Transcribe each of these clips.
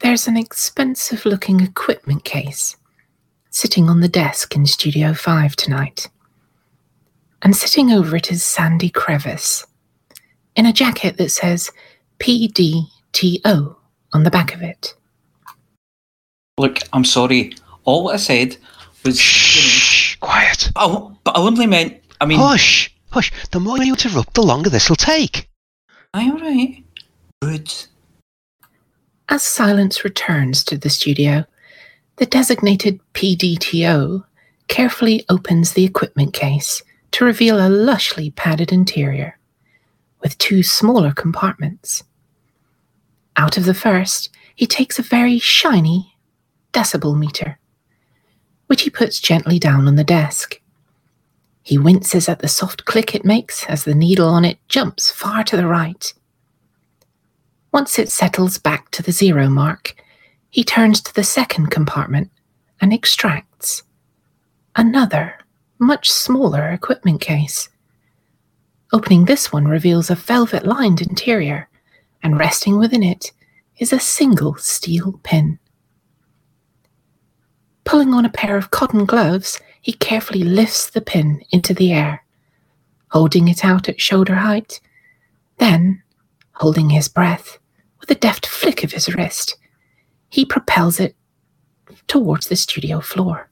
There's an expensive looking equipment case sitting on the desk in Studio 5 tonight. And sitting over it is Sandy Crevice in a jacket that says PDTO on the back of it. Look, I'm sorry. All I said was. Shh, quiet. I, but I only meant. I mean. Hush, hush. The more you interrupt, the longer this'll take. Aye, all right. As silence returns to the studio, the designated PDTO carefully opens the equipment case to reveal a lushly padded interior with two smaller compartments. Out of the first, he takes a very shiny decibel meter, which he puts gently down on the desk. He winces at the soft click it makes as the needle on it jumps far to the right. Once it settles back to the zero mark, he turns to the second compartment and extracts another, much smaller equipment case. Opening this one reveals a velvet lined interior, and resting within it is a single steel pin. Pulling on a pair of cotton gloves, he carefully lifts the pin into the air, holding it out at shoulder height. Then, holding his breath, with a deft flick of his wrist, he propels it towards the studio floor.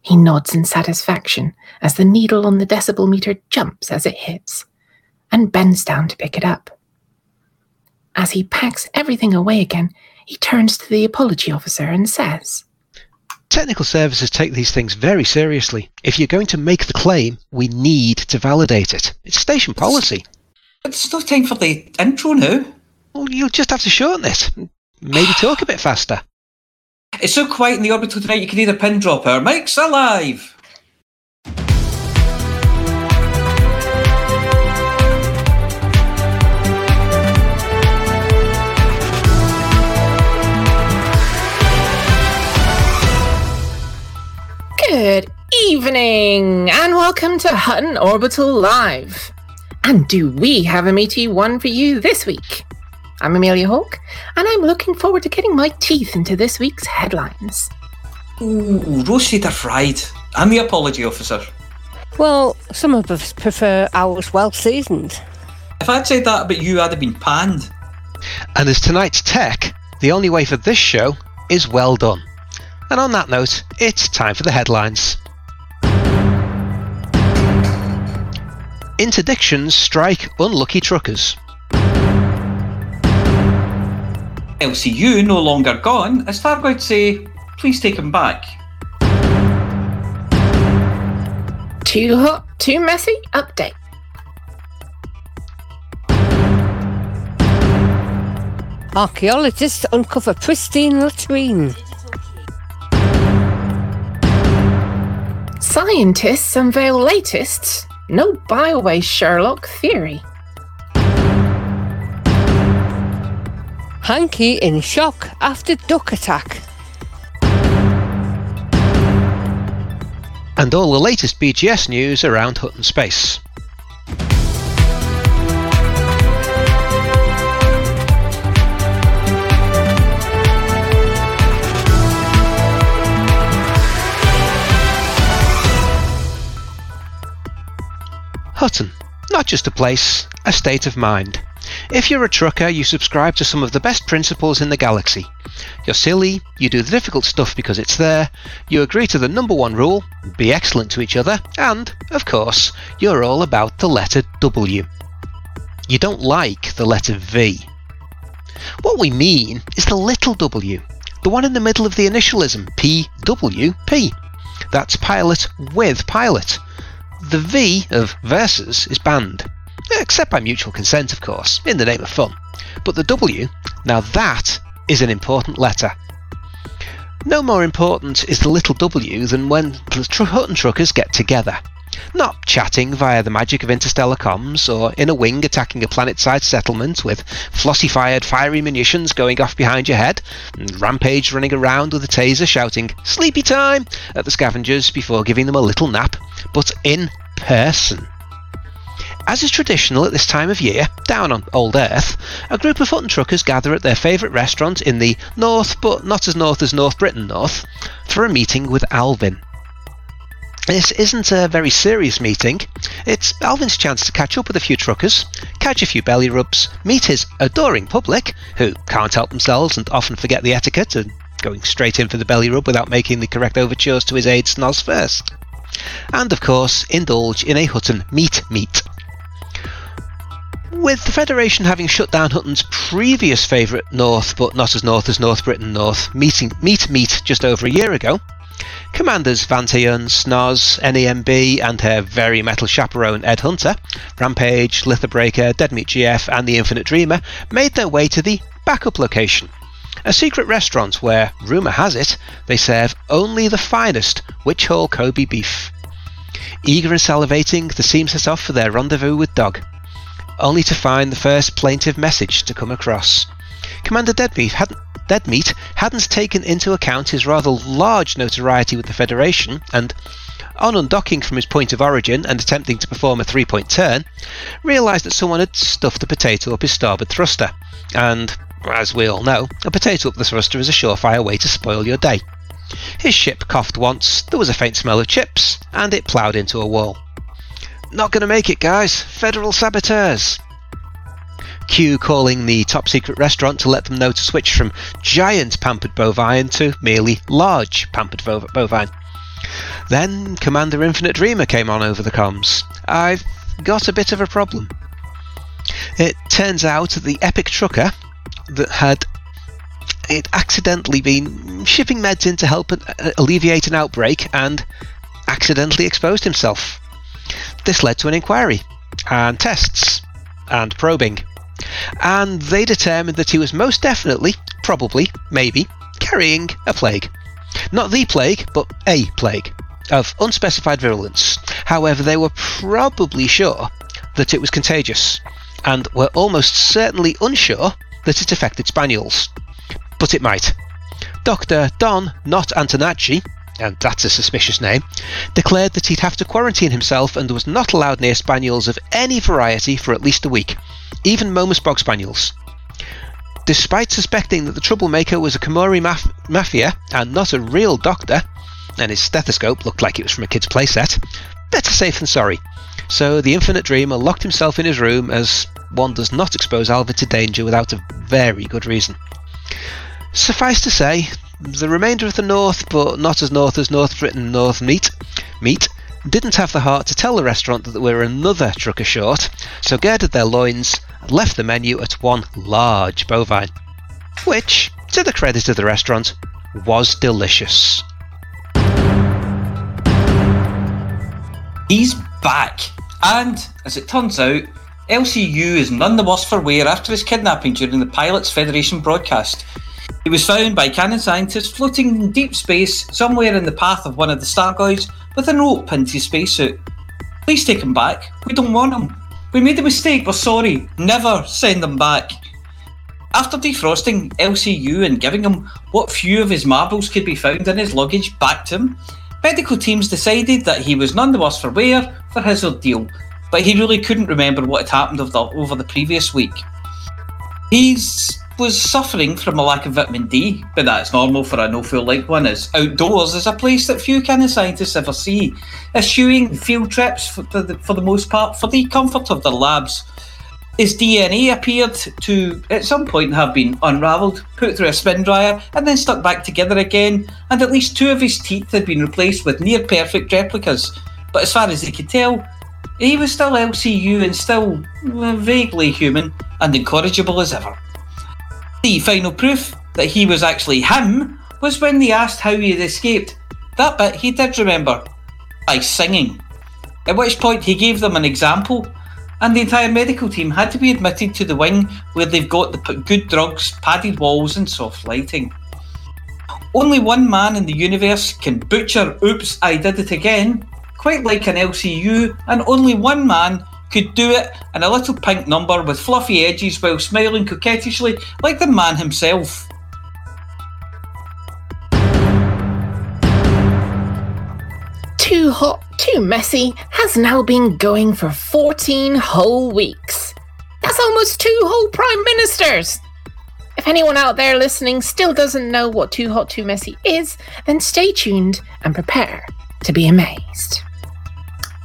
He nods in satisfaction as the needle on the decibel meter jumps as it hits and bends down to pick it up. As he packs everything away again, he turns to the apology officer and says, Technical services take these things very seriously. If you're going to make the claim, we need to validate it. It's station policy. It's no time for the intro now. Well, you'll just have to shorten it. Maybe talk a bit faster. It's so quiet in the orbital tonight you can either pin drop our mics alive. Good evening, and welcome to Hutton Orbital Live. And do we have a meaty one for you this week? I'm Amelia Hawke, and I'm looking forward to getting my teeth into this week's headlines. Ooh, roasted or fried? I'm the apology officer. Well, some of us prefer ours well seasoned. If I'd said that about you, I'd have been panned. And as tonight's tech, the only way for this show is well done. And on that note, it's time for the headlines. Interdictions strike unlucky truckers. LCU no longer gone, as Thargoid say, please take him back. Too hot, too messy? Update. Archaeologists uncover pristine latrine. Scientists unveil latest no biowaste Sherlock theory. Hanky in shock after duck attack. And all the latest BGS news around Hutton Space. Hutton, not just a place, a state of mind. If you're a trucker, you subscribe to some of the best principles in the galaxy. You're silly, you do the difficult stuff because it's there, you agree to the number one rule be excellent to each other, and, of course, you're all about the letter W. You don't like the letter V. What we mean is the little w, the one in the middle of the initialism PWP. That's pilot with pilot. The V of versus is banned. Except by mutual consent, of course, in the name of fun. But the W, now that is an important letter. No more important is the little w than when the tr- Hutton truckers get together. Not chatting via the magic of interstellar comms, or in a wing attacking a planet-side settlement with flossy-fired fiery munitions going off behind your head, and Rampage running around with a taser shouting "Sleepy time" at the scavengers before giving them a little nap, but in person. As is traditional at this time of year, down on Old Earth, a group of Hutton truckers gather at their favourite restaurant in the north, but not as north as North Britain North, for a meeting with Alvin. This isn't a very serious meeting. It's Alvin's chance to catch up with a few truckers, catch a few belly rubs, meet his adoring public, who can't help themselves and often forget the etiquette and going straight in for the belly rub without making the correct overtures to his aide Snoz first. And of course, indulge in a Hutton meat meet. With the Federation having shut down Hutton's previous favourite North, but not as North as North Britain North, meeting, meet meet just over a year ago, Commanders Vanteon, Snoz, NEMB, and her very metal chaperone Ed Hunter, Rampage, Lithobreaker, Deadmeat GF, and the Infinite Dreamer made their way to the backup location. A secret restaurant where, rumour has it, they serve only the finest Witchhaul Kobe beef. Eager and salivating, the team set off for their rendezvous with Dog, only to find the first plaintive message to come across. Commander Deadmeat hadn't Deadmeat hadn't taken into account his rather large notoriety with the Federation, and, on undocking from his point of origin and attempting to perform a three point turn, realised that someone had stuffed a potato up his starboard thruster. And, as we all know, a potato up the thruster is a surefire way to spoil your day. His ship coughed once, there was a faint smell of chips, and it ploughed into a wall. Not gonna make it, guys. Federal saboteurs. Q calling the top secret restaurant to let them know to switch from giant pampered bovine to merely large pampered bovine. Then Commander Infinite Dreamer came on over the comms. I've got a bit of a problem. It turns out that the epic trucker that had it accidentally been shipping meds in to help alleviate an outbreak and accidentally exposed himself. This led to an inquiry and tests and probing and they determined that he was most definitely, probably, maybe, carrying a plague. Not the plague, but a plague, of unspecified virulence. However, they were probably sure that it was contagious, and were almost certainly unsure that it affected spaniels. But it might. Dr. Don Not Antonacci, and that's a suspicious name, declared that he'd have to quarantine himself and was not allowed near spaniels of any variety for at least a week, even Momus Bog Spaniels. Despite suspecting that the troublemaker was a Komori maf- mafia and not a real doctor, and his stethoscope looked like it was from a kid's playset, better safe than sorry. So the Infinite Dreamer locked himself in his room as one does not expose Alvin to danger without a very good reason. Suffice to say, the remainder of the North, but not as North as North Britain North meat, meat didn't have the heart to tell the restaurant that were another trucker short, so girded their loins and left the menu at one large bovine, which, to the credit of the restaurant, was delicious. He's back, and as it turns out, LCU is none the worse for wear after his kidnapping during the Pilots Federation broadcast. He was found by Canonn scientists floating in deep space somewhere in the path of one of the Thargoids with a note pinned to his spacesuit. Please take him back. We don't want him. We made a mistake. We're sorry. Never send him back. After defrosting LCU and giving him what few of his marbles could be found in his luggage back to him, medical teams decided that he was none the worse for wear for his ordeal, but he really couldn't remember what had happened over the previous week. He's was suffering from a lack of vitamin D, but that's normal for a no fuel like one. As outdoors is a place that few kind of scientists ever see, eschewing field trips for the, for the most part for the comfort of their labs. His DNA appeared to, at some point, have been unravelled, put through a spin dryer, and then stuck back together again, and at least two of his teeth had been replaced with near perfect replicas. But as far as they could tell, he was still LCU and still vaguely human and incorrigible as ever. The final proof that he was actually him was when they asked how he had escaped. That bit he did remember by singing. At which point he gave them an example, and the entire medical team had to be admitted to the wing where they've got the good drugs, padded walls, and soft lighting. Only one man in the universe can butcher Oops, I Did It Again, quite like an LCU, and only one man could do it in a little pink number with fluffy edges while smiling coquettishly like the man himself. Too Hot, Too Messy has now been going for 14 whole weeks. That's almost two whole Prime Ministers! If anyone out there listening still doesn't know what Too Hot, Too Messy is, then stay tuned and prepare to be amazed.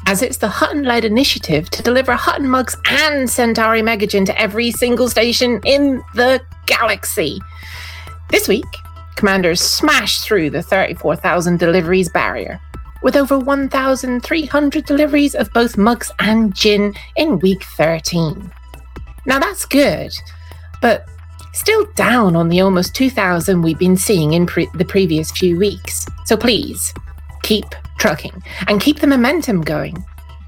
As it's the Hutton led initiative to deliver Hutton mugs and Centauri Megagin to every single station in the galaxy. This week, commanders smashed through the 34,000 deliveries barrier, with over 1,300 deliveries of both mugs and gin in week 13. Now that's good, but still down on the almost 2,000 we've been seeing in pre- the previous few weeks. So please, keep trucking and keep the momentum going.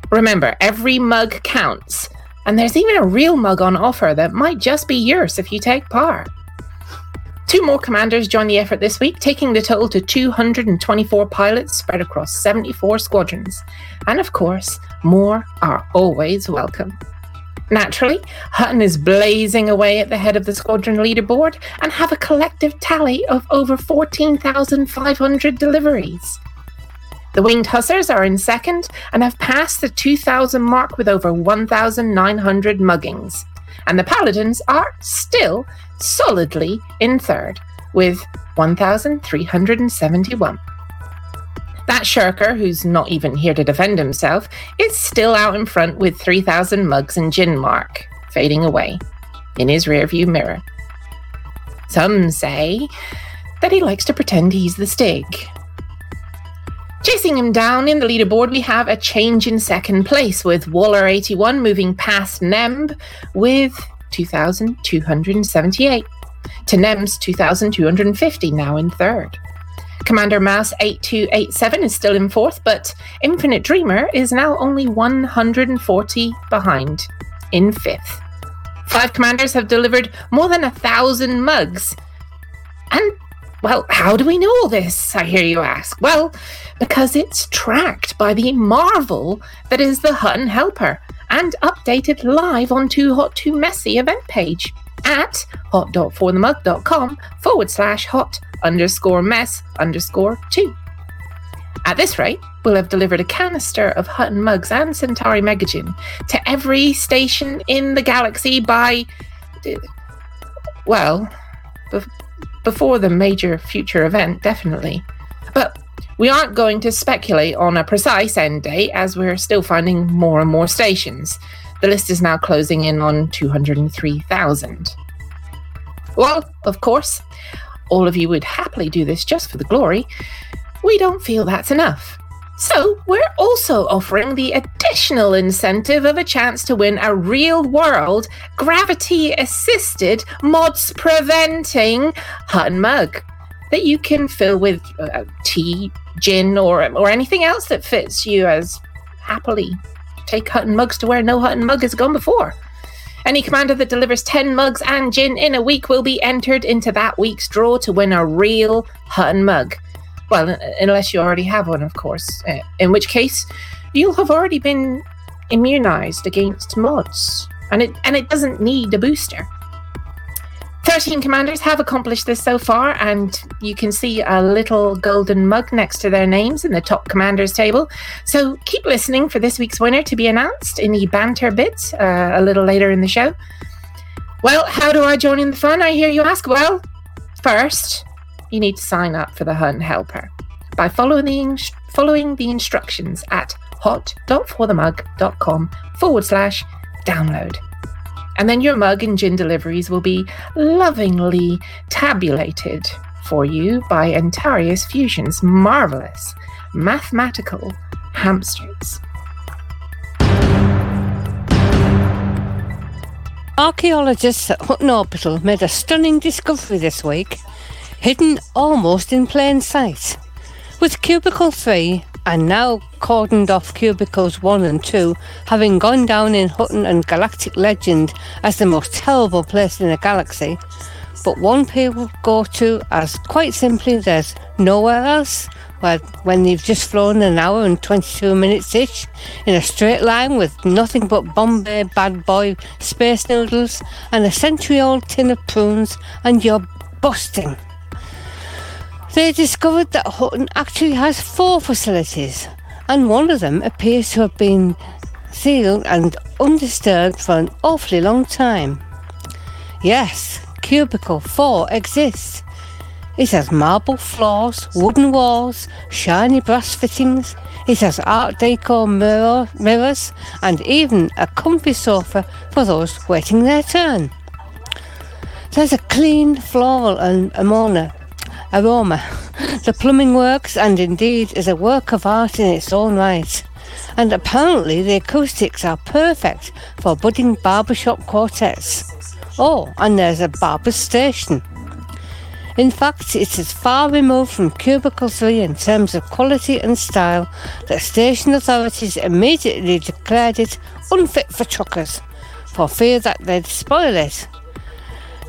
Remember, every mug counts, and there's even a real mug on offer that might just be yours if you take part. Two more commanders join the effort this week, taking the total to 224 pilots spread across 74 squadrons. And of course, more are always welcome. Naturally, Hutton is blazing away at the head of the squadron leaderboard and have a collective tally of over 14,500 deliveries. The Winged Hussars are in second and have passed the 2,000 mark with over 1,900 muggings. And the Paladins are still solidly in third with 1,371. That shirker, who's not even here to defend himself, is still out in front with 3,000 mugs and gin mark, fading away in his rearview mirror. Some say that he likes to pretend he's the Stig. Chasing him down in the leaderboard, we have a change in second place with Waller 81 moving past Nemb with 2,278 to Nem's 2,250 now in third. Commander Mouse 8287 is still in fourth, but Infinite Dreamer is now only 140 behind in fifth. Five commanders have delivered more than a thousand mugs. And, well, how do we know all this? I hear you ask. Well, because it's tracked by the marvel that is the Hutton Helper and updated live on Too Hot Too Messy event page at hot.forthemug.com forward slash hot underscore mess underscore two. At this rate, we'll have delivered a canister of Hutton mugs and Centauri Megagin to every station in the galaxy by, well, before the major future event, definitely. But we aren't going to speculate on a precise end date as we're still finding more and more stations. The list is now closing in on 203,000. Well, of course, all of you would happily do this just for the glory. We don't feel that's enough. So, we're also offering the additional incentive of a chance to win a real world, gravity assisted, mods preventing Hutton mug that you can fill with uh, tea, gin, or, or anything else that fits you as happily. Take Hutton mugs to where no Hutton mug has gone before. Any commander that delivers 10 mugs and gin in a week will be entered into that week's draw to win a real Hutton mug. Well, unless you already have one, of course, uh, in which case you'll have already been immunized against mods. And it and it doesn't need a booster. 13 commanders have accomplished this so far, and you can see a little golden mug next to their names in the top commanders table. So keep listening for this week's winner to be announced in the banter bit uh, a little later in the show. Well, how do I join in the fun? I hear you ask. Well, first, you need to sign up for the Hutton Helper by following the, following the instructions at hot.forthemug.com forward slash download. And then your mug and gin deliveries will be lovingly tabulated for you by Antarius Fusion's marvelous mathematical hamsters. Archaeologists at Hutton Orbital made a stunning discovery this week, hidden almost in plain sight. With Cubicle 3 and now cordoned off cubicles 1 and 2, having gone down in Hutton and Galactic Legend as the most terrible place in the galaxy. But one people go to as quite simply there's nowhere else. Where when they've just flown an hour and 22 minutes each in a straight line with nothing but Bombay bad boy space noodles and a century old tin of prunes, and you're busting. They discovered that Hutton actually has four facilities, and one of them appears to have been sealed and undisturbed for an awfully long time. Yes, Cubicle 4 exists. It has marble floors, wooden walls, shiny brass fittings. It has Art Deco mirror, mirrors and even a comfy sofa for those waiting their turn. There's a clean floral and amona, aroma. The plumbing works and indeed is a work of art in its own right. And apparently the acoustics are perfect for budding barbershop quartets. Oh, and there's a barber's station. In fact, it's far removed from Cubicle 3 in terms of quality and style that station authorities immediately declared it unfit for truckers for fear that they'd spoil it.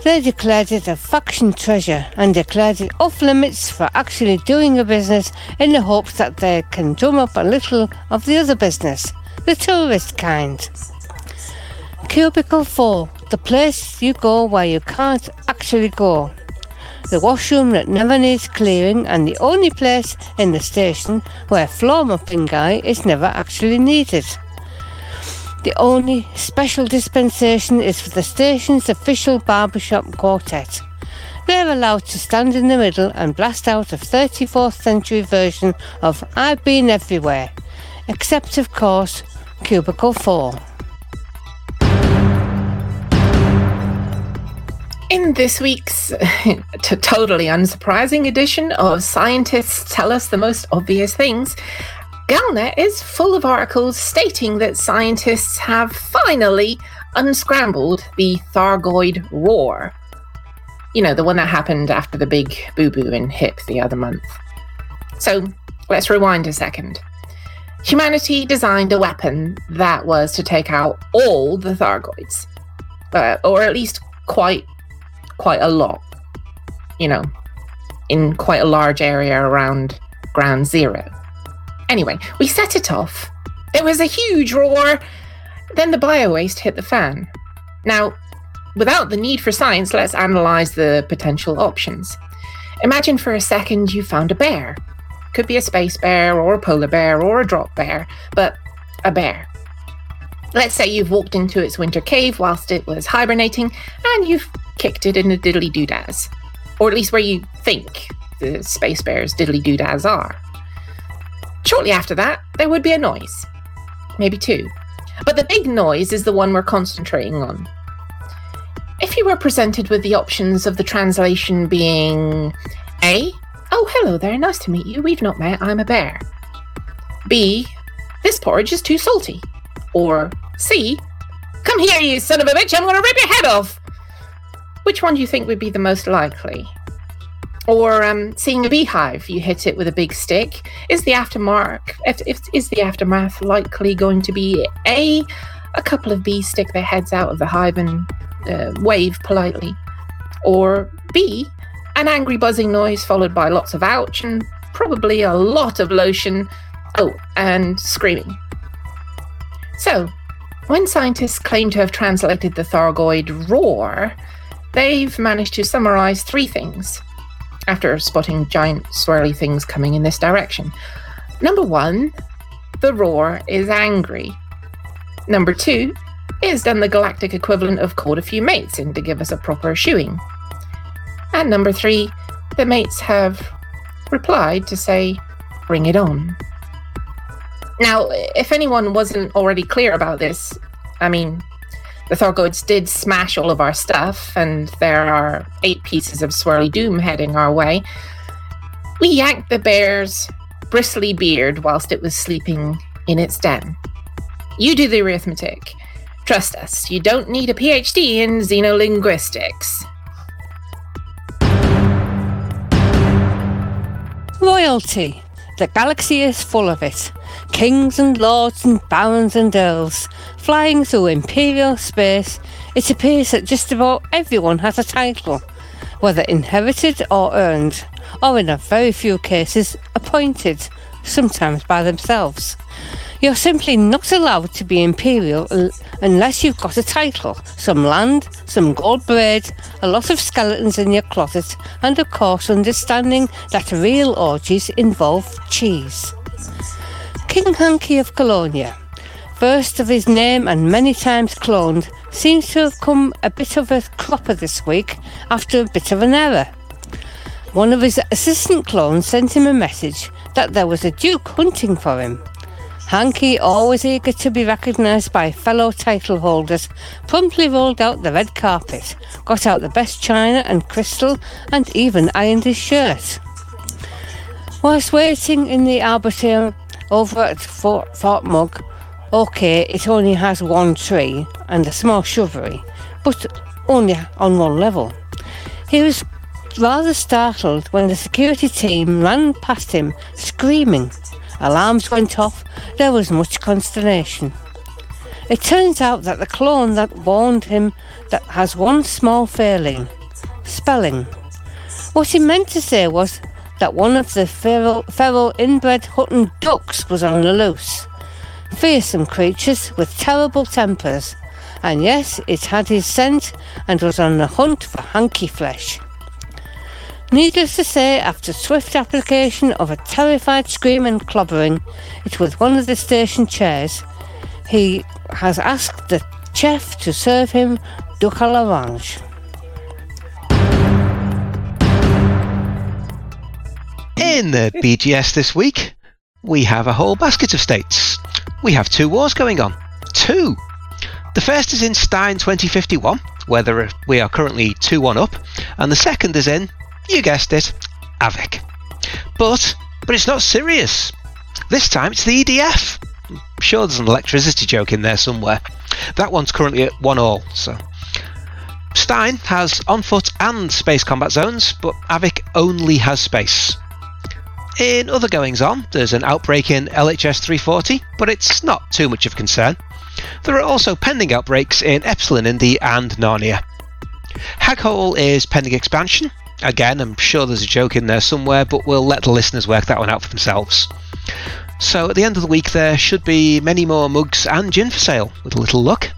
They declared it a faction treasure and declared it off limits for actually doing a business in the hopes that they can drum up a little of the other business, the tourist kind. Cubicle 4, the place you go where you can't actually go. The washroom that never needs clearing and the only place in the station where floor mopping guy is never actually needed. The only special dispensation is for the station's official barbershop quartet. They're allowed to stand in the middle and blast out a 34th century version of I've Been Everywhere, except, of course, Cubicle 4. In this week's totally unsurprising edition of Scientists Tell Us the Most Obvious Things, Galnet is full of articles stating that scientists have finally unscrambled the Thargoid roar. You know, the one that happened after the big boo boo in HIP the other month. So let's rewind a second. Humanity designed a weapon that was to take out all the Thargoids, uh, or at least quite, quite a lot. You know, in quite a large area around Ground Zero. Anyway, we set it off. It was a huge roar. Then the bio waste hit the fan. Now, without the need for science, let's analyze the potential options. Imagine for a second you found a bear. Could be a space bear or a polar bear or a drop bear, but a bear. Let's say you've walked into its winter cave whilst it was hibernating and you've kicked it in the diddly doodads. Or at least where you think the space bear's diddly doodads are. Shortly after that, there would be a noise. Maybe two. But the big noise is the one we're concentrating on. If you were presented with the options of the translation being A, oh, hello there, nice to meet you, we've not met, I'm a bear. B, this porridge is too salty. Or C, come here, you son of a bitch, I'm going to rip your head off. Which one do you think would be the most likely? Or um, seeing a beehive, you hit it with a big stick. Is the aftermath if, if, is the aftermath likely going to be a a couple of bees stick their heads out of the hive and uh, wave politely, or b an angry buzzing noise followed by lots of ouch and probably a lot of lotion. Oh, and screaming. So, when scientists claim to have translated the Thargoid roar, they've managed to summarize three things after spotting giant swirly things coming in this direction. Number one, the roar is angry. Number two, it has done the galactic equivalent of called a few mates in to give us a proper shoeing. And number three, the mates have replied to say, bring it on. Now, if anyone wasn't already clear about this, I mean, the Thargoids did smash all of our stuff, and there are eight pieces of swirly doom heading our way. We yanked the bear's bristly beard whilst it was sleeping in its den. You do the arithmetic. Trust us, you don't need a PhD in xenolinguistics. Royalty. The galaxy is full of it. Kings and lords and barons and earls, Flying through imperial space, it appears that just about everyone has a title, whether inherited or earned, or in a very few cases, appointed, sometimes by themselves. You're simply not allowed to be imperial unless you've got a title, some land, some gold braid, a lot of skeletons in your closet, and of course understanding that real orgies involve cheese. King Hanky of Colonia, first of his name and many times cloned, seems to have come a bit of a cropper this week after a bit of an error. One of his assistant clones sent him a message that there was a duke hunting for him. Hanky, always eager to be recognised by fellow title holders, promptly rolled out the red carpet, got out the best china and crystal, and even ironed his shirt. Whilst waiting in the Albertine over at Fort, Fort Mug, okay, it only has one tree and a small shrubbery, but only on one level. He was rather startled when the security team ran past him screaming. Alarms went off, there was much consternation. It turns out that the clone that warned him that has one small failing spelling. What he meant to say was that one of the feral, feral inbred Hutton ducks was on the loose. Fearsome creatures with terrible tempers. And yes, it had his scent and was on the hunt for hanky flesh. Needless to say, after swift application of a terrified scream and clobbering, it was one of the station chairs. He has asked the chef to serve him duck à l'orange. In the BGS this week, we have a whole basket of states. We have two wars going on. Two! The first is in Stein 2051, where are, we are currently 2 1 up, and the second is in, you guessed it, Avik. But, but it's not serious. This time it's the EDF. I'm sure there's an electricity joke in there somewhere. That one's currently at 1 all, so. Stein has on foot and space combat zones, but Avik only has space. In other goings on, there's an outbreak in LHS 340, but it's not too much of concern. There are also pending outbreaks in Epsilon Indi and Narnia. Haghole is pending expansion. Again, I'm sure there's a joke in there somewhere, but we'll let the listeners work that one out for themselves. So at the end of the week, there should be many more mugs and gin for sale, with a little luck.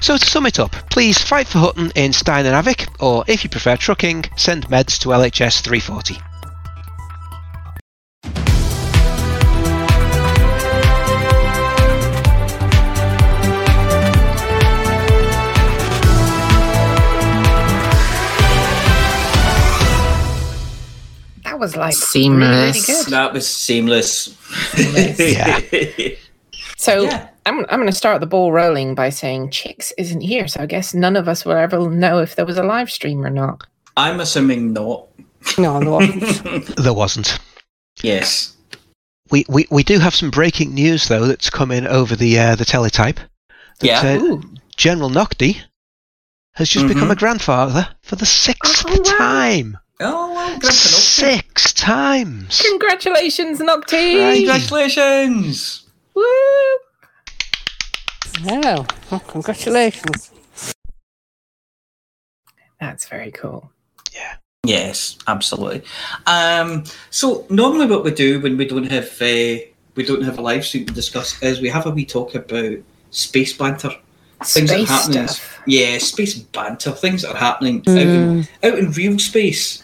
So to sum it up, please fight for Hutton in Stein and Avik, or if you prefer trucking, send meds to LHS 340. Was like Seamless. Really, really good. That was seamless. Yeah. So Yeah. I'm I'm going to start the ball rolling by saying Chicks isn't here. So I guess none of us will ever know if there was a live stream or not. I'm assuming not. No, there wasn't. There wasn't. Yes. We, we, we do have some breaking news though that's come in over the uh, the teletype. That, Yeah. uh, General Nocti has just Mhm. become a grandfather for the sixth Oh, wow. time. Oh, well, good. Six times. Congratulations, Nocti! Congratulations. Woo! no. Well, congratulations. That's very cool. Yeah. Yes, absolutely. Um, so normally, what we do when we don't have uh, we don't have a live stream to discuss is we have a wee talk about space banter. Things that are Space happening. stuff. Yeah, space banter. Things that are happening out, in, out in real space.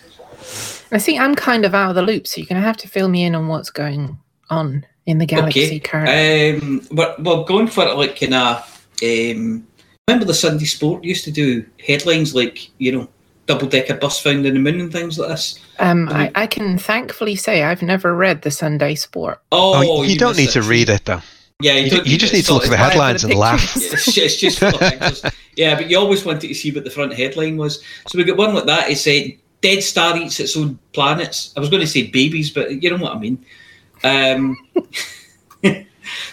I see I'm kind of out of the loop, so you're going to have to fill me in on what's going on in the galaxy okay. currently. Um, we're, we're going for it like kind of. Um, remember the Sunday Sport used to do headlines like you know double decker bus found in the moon and things like this. Um, I, I can thankfully say I've never read the Sunday Sport. Oh, Oh, you, don't need missed to read it though. Yeah, You, don't you just need to look at the headlines the and laugh. pictures. it's just, it's just full. Yeah, but you always wanted to see what the front headline was. So we got one like that. It said, "Dead star eats its own planets." I was going to say babies, but you know what I mean. Um,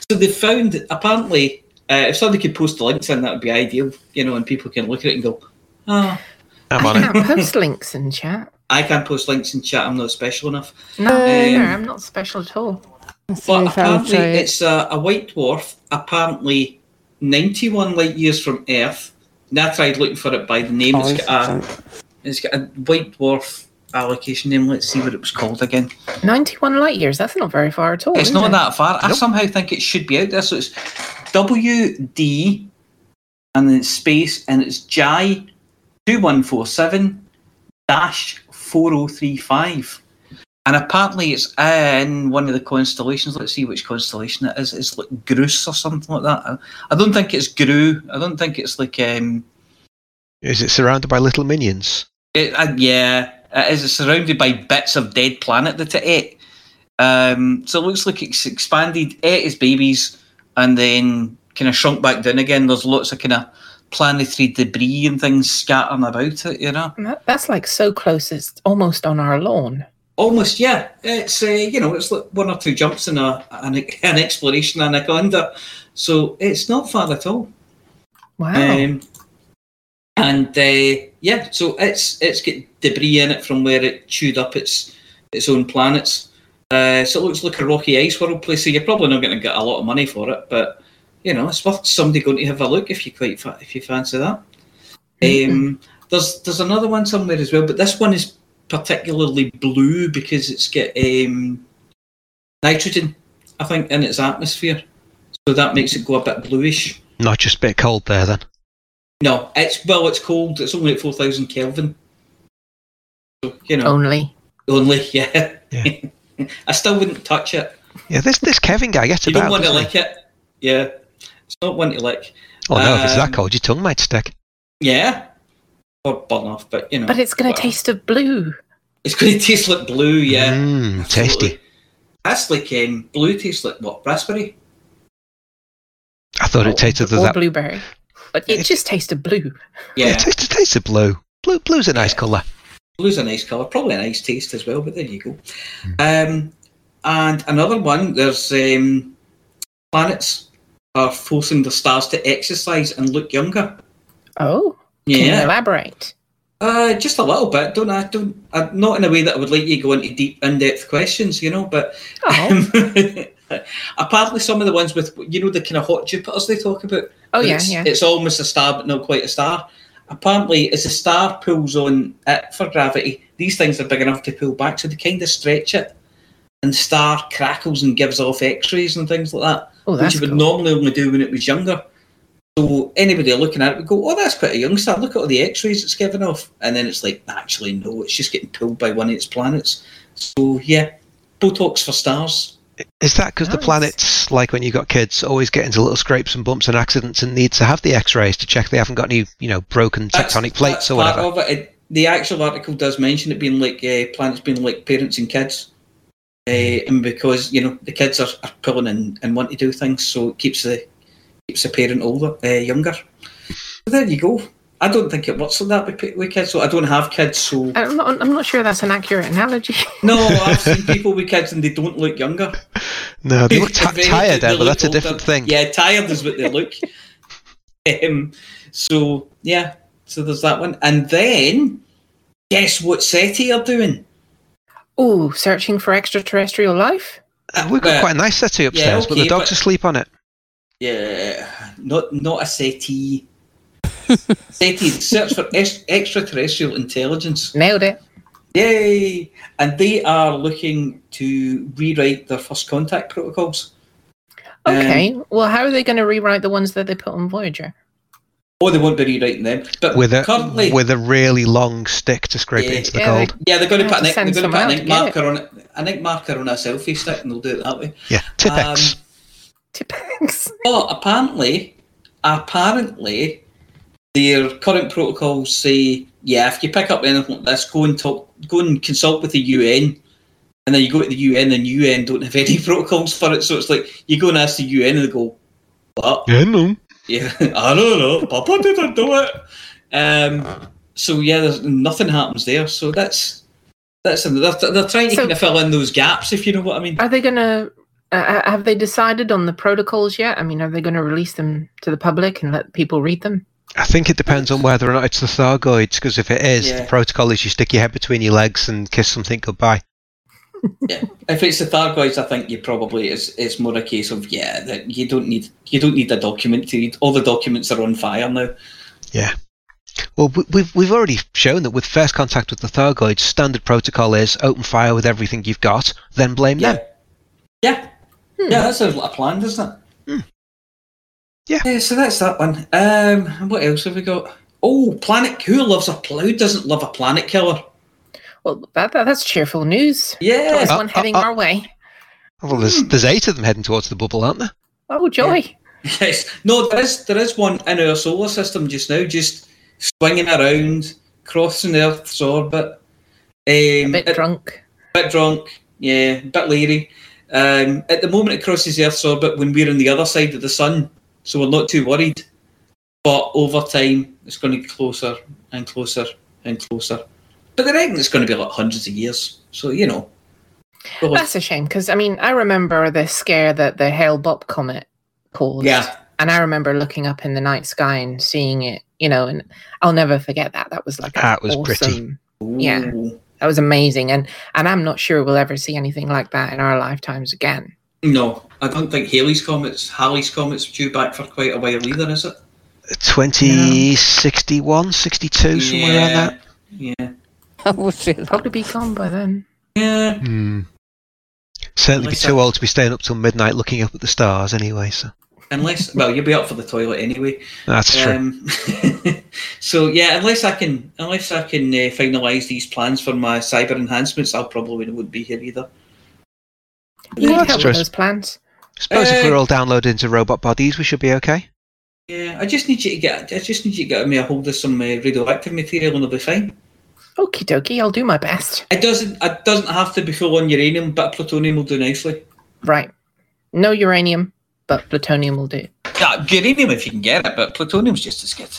so they found apparently, uh, if somebody could post the links in, that would be ideal. You know, and people can look at it and go, "Oh, I'm on it. can't post links in chat. I can't post links in chat. I'm not special enough." No, no, Um, no, I'm not special at all. But apparently, it's a, a white dwarf. Apparently, ninety-one light years from Earth. And I tried looking for it by the name. Oh, it's it's got a, different. It's got a white dwarf allocation name. Let's see what it was called again. 91 light years. That's not very far at all. It's not it? that far. I somehow think it should be out there. So it's WD and then space and it's JI two one four seven dash four oh three five. and apparently it's in one of the constellations. Let's see which constellation it is. It's like Grus or something like that. I, I don't think it's Gru. I don't think it's like um. Is it surrounded by little minions? It, uh, yeah, it is. It's surrounded by bits of dead planet that it ate. Um, so it looks like it's expanded, ate its babies, and then kind of shrunk back down again. There's lots of kind of planetary debris and things scattering about it. You know. That's like so close, it's almost on our lawn. Almost, yeah. It's uh, you know, it's like one or two jumps in a an, an exploration anaconda, so it's not far at all. Wow. Um, and uh, yeah, so it's it's got debris in it from where it chewed up its its own planets. Uh, so it looks like a rocky ice world place. So you're probably not going to get a lot of money for it, but you know it's worth somebody going to have a look if you quite fa- if you fancy that. Um, there's there's another one somewhere as well, but this one is particularly blue because it's got um, nitrogen, I think, in its atmosphere. So that makes it go a bit bluish. Not just a bit cold there then. No, it's well, it's cold. It's only at four thousand Kelvin. So you know, Only. only yeah. Yeah. I still wouldn't touch it. Yeah, this this Kevin guy gets You about. don't want to doesn't lick it. Yeah, it's not one to lick. Oh no, if it's that Um, cold, your tongue might stick. Yeah, or burn off, but you know. But it's going to taste of blue. It's going to taste like blue. Yeah, Mmm, absolutely. tasty. That's like um, blue tastes like what raspberry. I thought or, it tasted of or that. blueberry. But it It- just tasted blue. Yeah, Yeah, it tasted, tasted blue. Blue, blue's a nice Yeah. colour. blue's a nice colour, probably a nice taste as well. But there you go. Um, and another one, there's um, planets are forcing the stars to exercise and look younger. Oh. Can you Yeah, elaborate? uh, just a little bit. Don't I? Don't uh, not in a way that I would like you to go into deep, in-depth questions, you know. But Oh. apparently, some of the ones with you know the kind of hot Jupiters they talk about. Oh, yeah, it's, yeah. It's almost a star, but not quite a star. Apparently, as the star pulls on it for gravity, these things are big enough to pull back, so they kind of stretch it, and star crackles and gives off X-rays and things like that, Oh, which you would cool. normally only do when it was younger. So anybody looking at it would go, "Oh, that's quite a young star. Look at all the X-rays it's giving off." And then it's like, actually, no, it's just getting pulled by one of its planets. So yeah, Botox for stars. Is that because the planets, like when you've got kids, always get into little scrapes and bumps and accidents and need to have the X-rays to check they haven't got any, you know, broken tectonic plates or whatever? It- The actual article does mention it being like uh, planets being like parents and kids, uh, and because you know the kids are, are pulling and, and want to do things, so it keeps the keeps the parent older, uh, younger. So there you go. I don't think it works like that with, pe- with kids. So I don't have kids, so I'm not, I'm not sure that's an accurate analogy. no, I've seen people with kids and they don't look younger. No, they look If ti they- tired, they Ed, but look that's a different thing. Yeah, tired is what they look. um, so yeah, so there's that one, and then guess what SETI are doing? Oh, searching for extraterrestrial life? Uh, We've got Uh, quite a nice SETI upstairs, but okay, the dogs but- asleep on it. Yeah, not not a SETI. SETI search for ex- extraterrestrial intelligence. Nailed it. Yay! And they are looking to rewrite their first contact protocols. Um, Okay. well, how are they going to rewrite the ones that they put on Voyager? Oh, they won't be rewriting them, but With a currently, with a really long stick to scrape it Yeah. into the Yeah, gold. yeah, they're going to put have an, they're going to put an ink to get marker on it, an ink marker on a selfie stick, and they'll do it that way. Yeah, Tipp-Ex. Um, Tipp-Ex. But apparently, apparently, their current protocols say, yeah, if you pick up anything like this, go and talk, go and consult with the UN, and then you go to the UN, and the UN don't have any protocols for it. So it's like you go and ask the UN, and they go, "What? yeah, no. Yeah, I don't know. Papa didn't do it." Um, so yeah, there's nothing happens there. So that's that's they're, they're trying to So- kind of fill in those gaps, if you know what I mean. Are they going to? Uh, have they decided on the protocols yet? I mean, are they going to release them to the public and let people read them? I think it depends on whether or not it's the Thargoids, because if it is, Yeah. the protocol is you stick your head between your legs and kiss something goodbye. yeah. If it's the Thargoids, I think you probably it's it's more a case of yeah that you don't need you don't need a document to read. All the documents are on fire now. Yeah. Well, we- we've we've already shown that with first contact with the Thargoids, standard protocol is open fire with everything you've got, then blame Yeah, them. yeah, Hmm. yeah. That sounds like a plan, doesn't it? Hmm. Yeah. So that's that one. Um, what else have we got? Oh, planet. Who loves a pl- Who doesn't love a planet killer? Well, that, that that's cheerful news. Yeah. There's Uh, one uh, heading uh. our way. Well, there's there's eight of them heading towards the bubble, aren't there? Oh, joy! Yes. No, there is there is one in our solar system just now, just swinging around, crossing the Earth's orbit. A Um, bit it- drunk. bit drunk, yeah, bit leery. Um, at the moment, it crosses the Earth's orbit when we're on the other side of the sun, so we're not too worried. But over time, it's going to get closer and closer and closer. But they reckon it's going to be like hundreds of years. So you know, well, That's a shame because I mean I remember the scare that the Hale Bopp comet caused. yeah, and I remember looking up in the night sky and seeing it. You know, and I'll never forget that. That was like That was pretty. Yeah. That was amazing, and and I'm not sure we'll ever see anything like that in our lifetimes again. No, I don't think Haley's comets, Halley's comets due back for quite a while either, is it? 2061, 62, somewhere around that. Yeah, I would say that. Probably be gone by then. yeah. Hmm. Certainly be too I- old to be staying up till midnight looking up at the stars anyway, so Unless, well, you'll be up for the toilet anyway. that's true. Um, so yeah, unless I can, unless I can uh, finalise these plans for my cyber enhancements, I'll probably wouldn't be here either. You Yeah, need that's help with those plans. Suppose if uh, we're all downloaded into robot bodies, we should be okay. Yeah, I just need you to get, I just need you to get me a hold of some uh, radioactive material and it'll be fine. Okie dokie, I'll do my best. It doesn't, it doesn't have to be full on uranium, but plutonium will do nicely. Right. No uranium, but plutonium will do. Yeah, uranium if you can get it, but plutonium's just as good.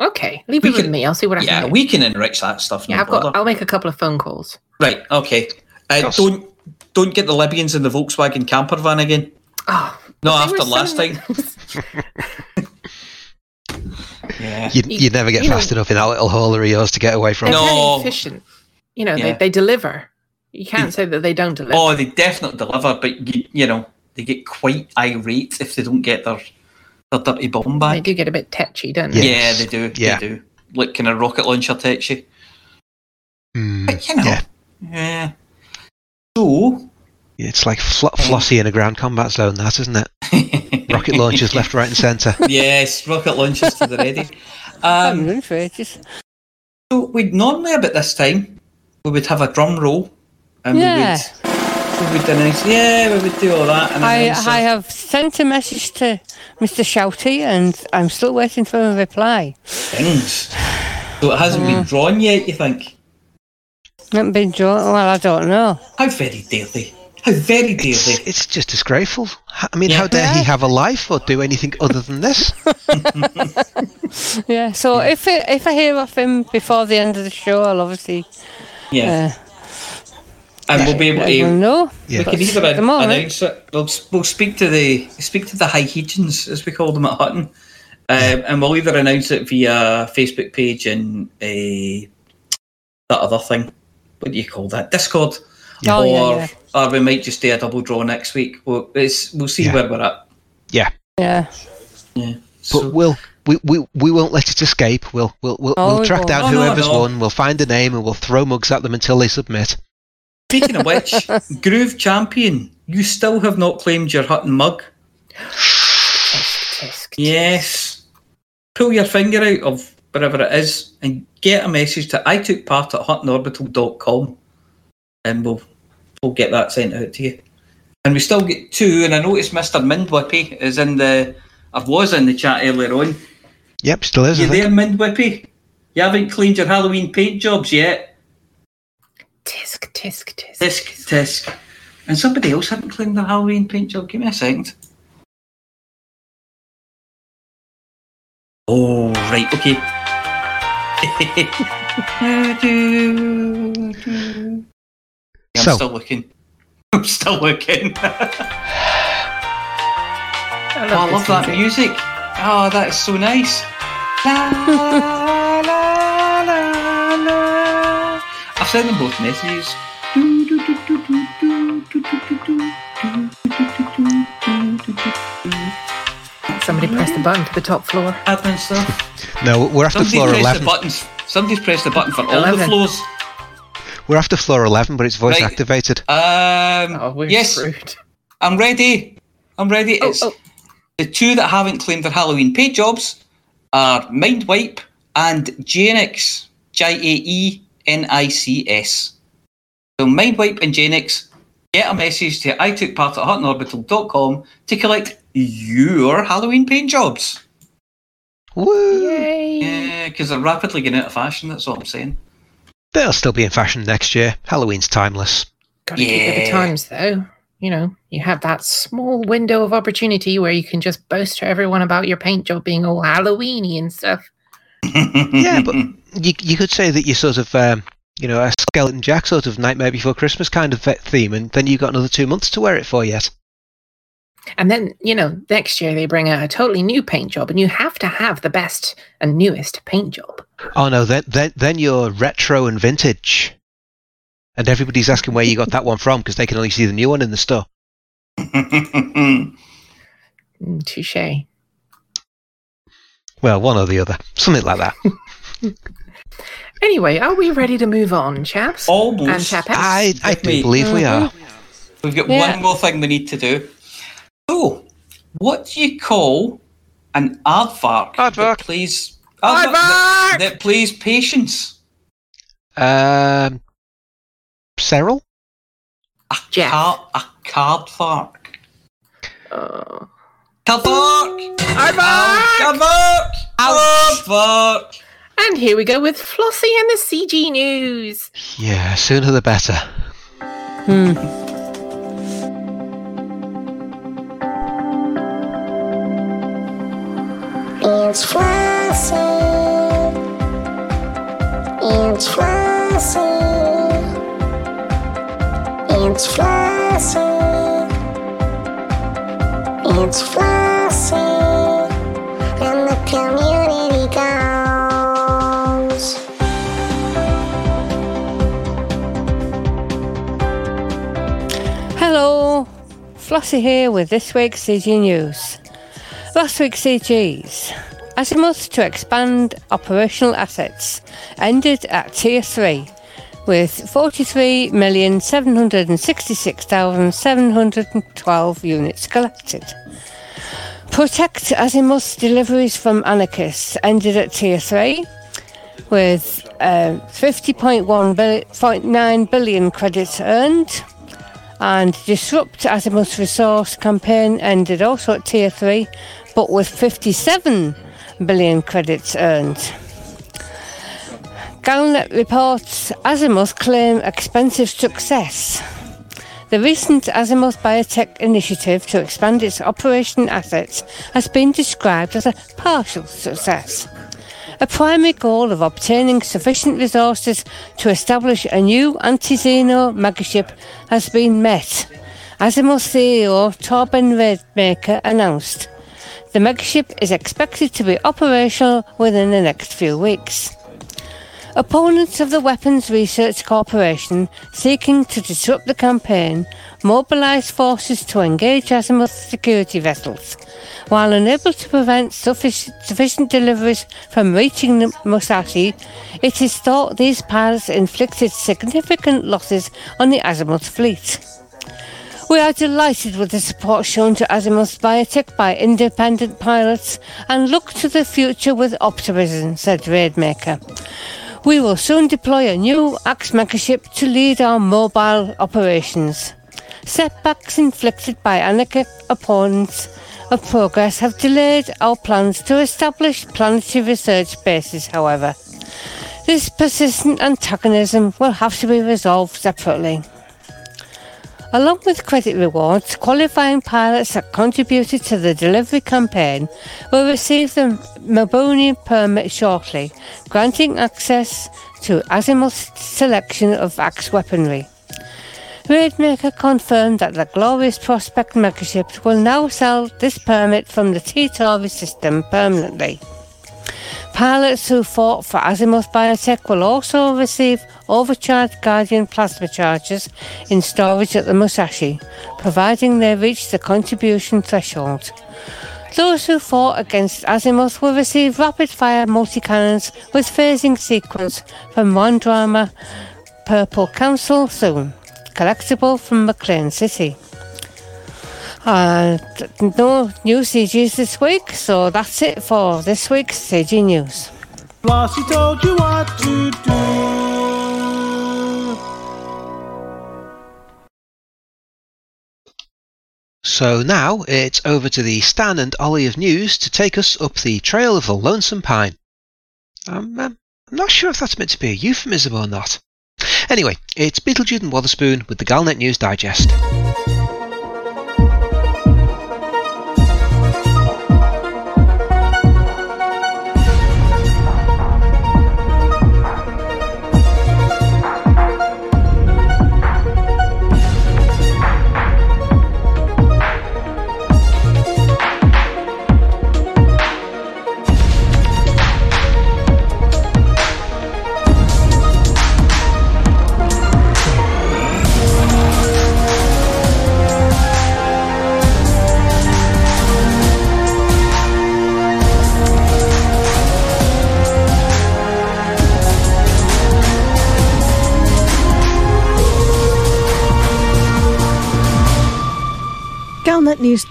Okay, leave We it with me. I'll see what I Yeah, can do. we can enrich that stuff. No yeah, I've bother. got. I'll make a couple of phone calls. Right, okay. Uh, don't don't get the Libyans in the Volkswagen camper van again. Oh, No, after last time. Yeah. You'd, you'd never get you know- fast enough in that little hauler of yours to get away from. They're it. No. very efficient. You know, Yeah. they, they deliver. You can't say that they don't deliver. Oh, they definitely deliver, but you, you know they get quite irate if they don't get their their dirty bomb back. they do get a bit tetchy, don't Yeah. they? Yeah, they do. Yeah. They do. Like kind of rocket launcher touchy. Hmm. But you know, Yeah. yeah. So, It's like fl- Flossie in a ground combat zone, that isn't it? Rocket launchers left, right, and centre. yes, rocket launchers to the ready. I'm Um, running for ages. so we'd normally about this time we would have a drum roll, and Yeah. we would we would announce. Yeah, we would do all that. And I, I have sent a message to Mr. Shouty and I'm still waiting for a reply. things. So it hasn't been drawn yet. You think? Haven't been drawn. Well, I don't know. How very dare? How very dare It's, it's just disgraceful. I mean, Yeah. how dare he have a life or do anything other than this? Yeah. So if it, if I hear of him before the end of the show, I'll obviously Yeah, uh, and we'll be able to. know. Yeah. We can But either at the moment- announce it. We'll, we'll speak to the speak to the high Hegians, as we call them at Hutton, um, and we'll either announce it via Facebook page and uh, that other thing. What do you call that? Discord. Oh, yeah, or yeah. or we might just do a double draw next week. We'll, it's, we'll see Yeah. where we're at. Yeah. Yeah. But So, we'll we, we, we won't let it escape. We'll we'll we'll, Oh, we'll track down Oh, whoever's no. won. We'll find a name and we'll throw mugs at them until they submit. speaking of which, Groove Champion, you still have not claimed your Hutton mug. Tisk, tisk. Yes. Pull your finger out of wherever it is and get a message to I took part at huttonorbital.com and we'll we'll get that sent out to you. And we still get two, and I noticed Mr. Mindwhippy is in the I was in the chat earlier on. Yep, still is. I You think. there, Mindwhippy? You haven't cleaned your Halloween paint jobs yet. Tisk, tisk, tisk. Tisk tisk. And somebody else hadn't cleaned their Halloween paint job. Give me a second. Oh, right, okay. I'm So- still looking. I'm still looking. oh, I I love that music. music. Oh, that is so nice. La, la, la, la. I've sent them both messages. Somebody press the button to the top floor. Admin stuff. No, we're after Somebody floor pressed eleven. the buttons. Somebody's pressed the button for all the floors. We're after floor eleven, but it's voice Right. activated. Um, Oh, yes, screwed. I'm ready. I'm ready. Oh, It's oh. the two that haven't claimed their Halloween paid jobs are Mindwipe and Jaenics. J A E N I C S. So Mindwipe and Jaenics, get a message to I took part at huttonorbital.com to collect your Halloween paint jobs. Woo! Yay! Yeah, because they're rapidly getting out of fashion, that's all I'm saying. They'll still be in fashion next year. Halloween's timeless. Gotta keep with the Yeah. times, though. You know, you have that small window of opportunity where you can just boast to everyone about your paint job being all Halloweeny and stuff. Yeah, but you you could say that you're sort of um, you know a skeleton jack sort of Nightmare Before Christmas kind of theme, and then you've got another two months to wear it for yet. And then, you know, next year they bring out a totally new paint job, and you have to have the best and newest paint job. Oh no, then then then you're retro and vintage, and everybody's asking where you got that one from because they can only see the new one in the store. Mm, touche. Well, one or the other, something like that. Anyway, are we ready to move on, chaps? And Almost. chapettes? I I Give me- do believe we are. We've got Yeah. one more thing we need to do. So, what do you call an aardvark Aardvark. that plays Aardvark! that, that plays patience? Um, Cyril. A Jeff. car, a cardvark. Oh. Cardvark. Aardvark! Cardvark. Cardvark. And here we go with Flossie and the CG news. Yeah, sooner the better. Hmm. It's Flossie. It's Flossie. It's Flossie. It's Flossie. And the community goes. Hello, Flossie here with this week's CG News. Last week's CGs. Azimuth to expand operational assets ended at Tier 3 with 43,766,712 units collected. Protect Azimuth's deliveries from anarchists ended at Tier 3 with uh, 50.1 bil- 0.9 billion credits earned and Disrupt Azimuth's resource campaign ended also at Tier 3, but with 57 billion credits earned. Galnet reports Azimuth claim expensive success. The recent Azimuth Biotech initiative to expand its operation assets has been described as a partial success. A primary goal of obtaining sufficient resources to establish a new anti-Xeno megaship has been met. Azimuth CEO Torben Raidmaker announced. The megaship is expected to be operational within the next few weeks. Opponents of the Weapons Research Corporation seeking to disrupt the campaign mobilised forces to engage Azimuth security vessels. While unable to prevent sufficient deliveries from reaching the Musashi, it is thought these pilots inflicted significant losses on the Azimuth fleet. We are delighted with the support shown to Azimuth Biotech by independent pilots and look to the future with optimism, said Raidmaker. We will soon deploy a new AX megaship to lead our mobile operations. Setbacks inflicted by anarchic opponents of progress have delayed our plans to establish planetary research bases, however. This persistent antagonism will have to be resolved separately. Along with credit rewards, qualifying pilots that contributed to the delivery campaign will receive the Mabuni permit shortly, granting access to Azimuth's selection of AX weaponry. Raidmaker confirmed that the Glorious Prospect megaship will now sell this permit from the T-Tauri system permanently. Pilots who fought for Azimuth Biotech will also receive overcharged Guardian plasma charges in storage at the Musashi, providing they reach the contribution threshold. Those who fought against Azimuth will receive rapid-fire multi-cannons with phasing sequence from Wandrama Purple Council soon, collectible from McLean City. Uh, no new CGs this week, so that's it for this week's CG News. Told you what to do. So now it's over to the Stan and Ollie of News to take us up the trail of the Lonesome Pine. Um, I'm not sure if that's meant to be a euphemism or not. Anyway, it's Beetlejuice and Wotherspoon with the Galnet News Digest.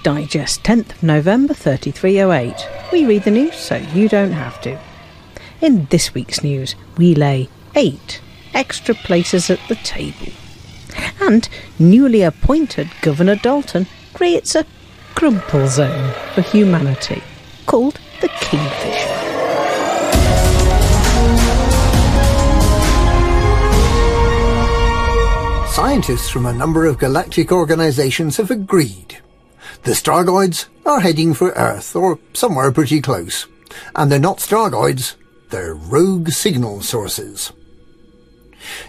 Digest, 10th of November 3308. We read the news so you don't have to. In this week's news, we lay eight extra places at the table. And newly appointed Governor Dalton creates a crumple zone for humanity called the Kingfisher. Scientists from a number of galactic organizations have agreed. The Stargoids are heading for Earth, or somewhere pretty close. And they're not Stargoids, they're rogue signal sources.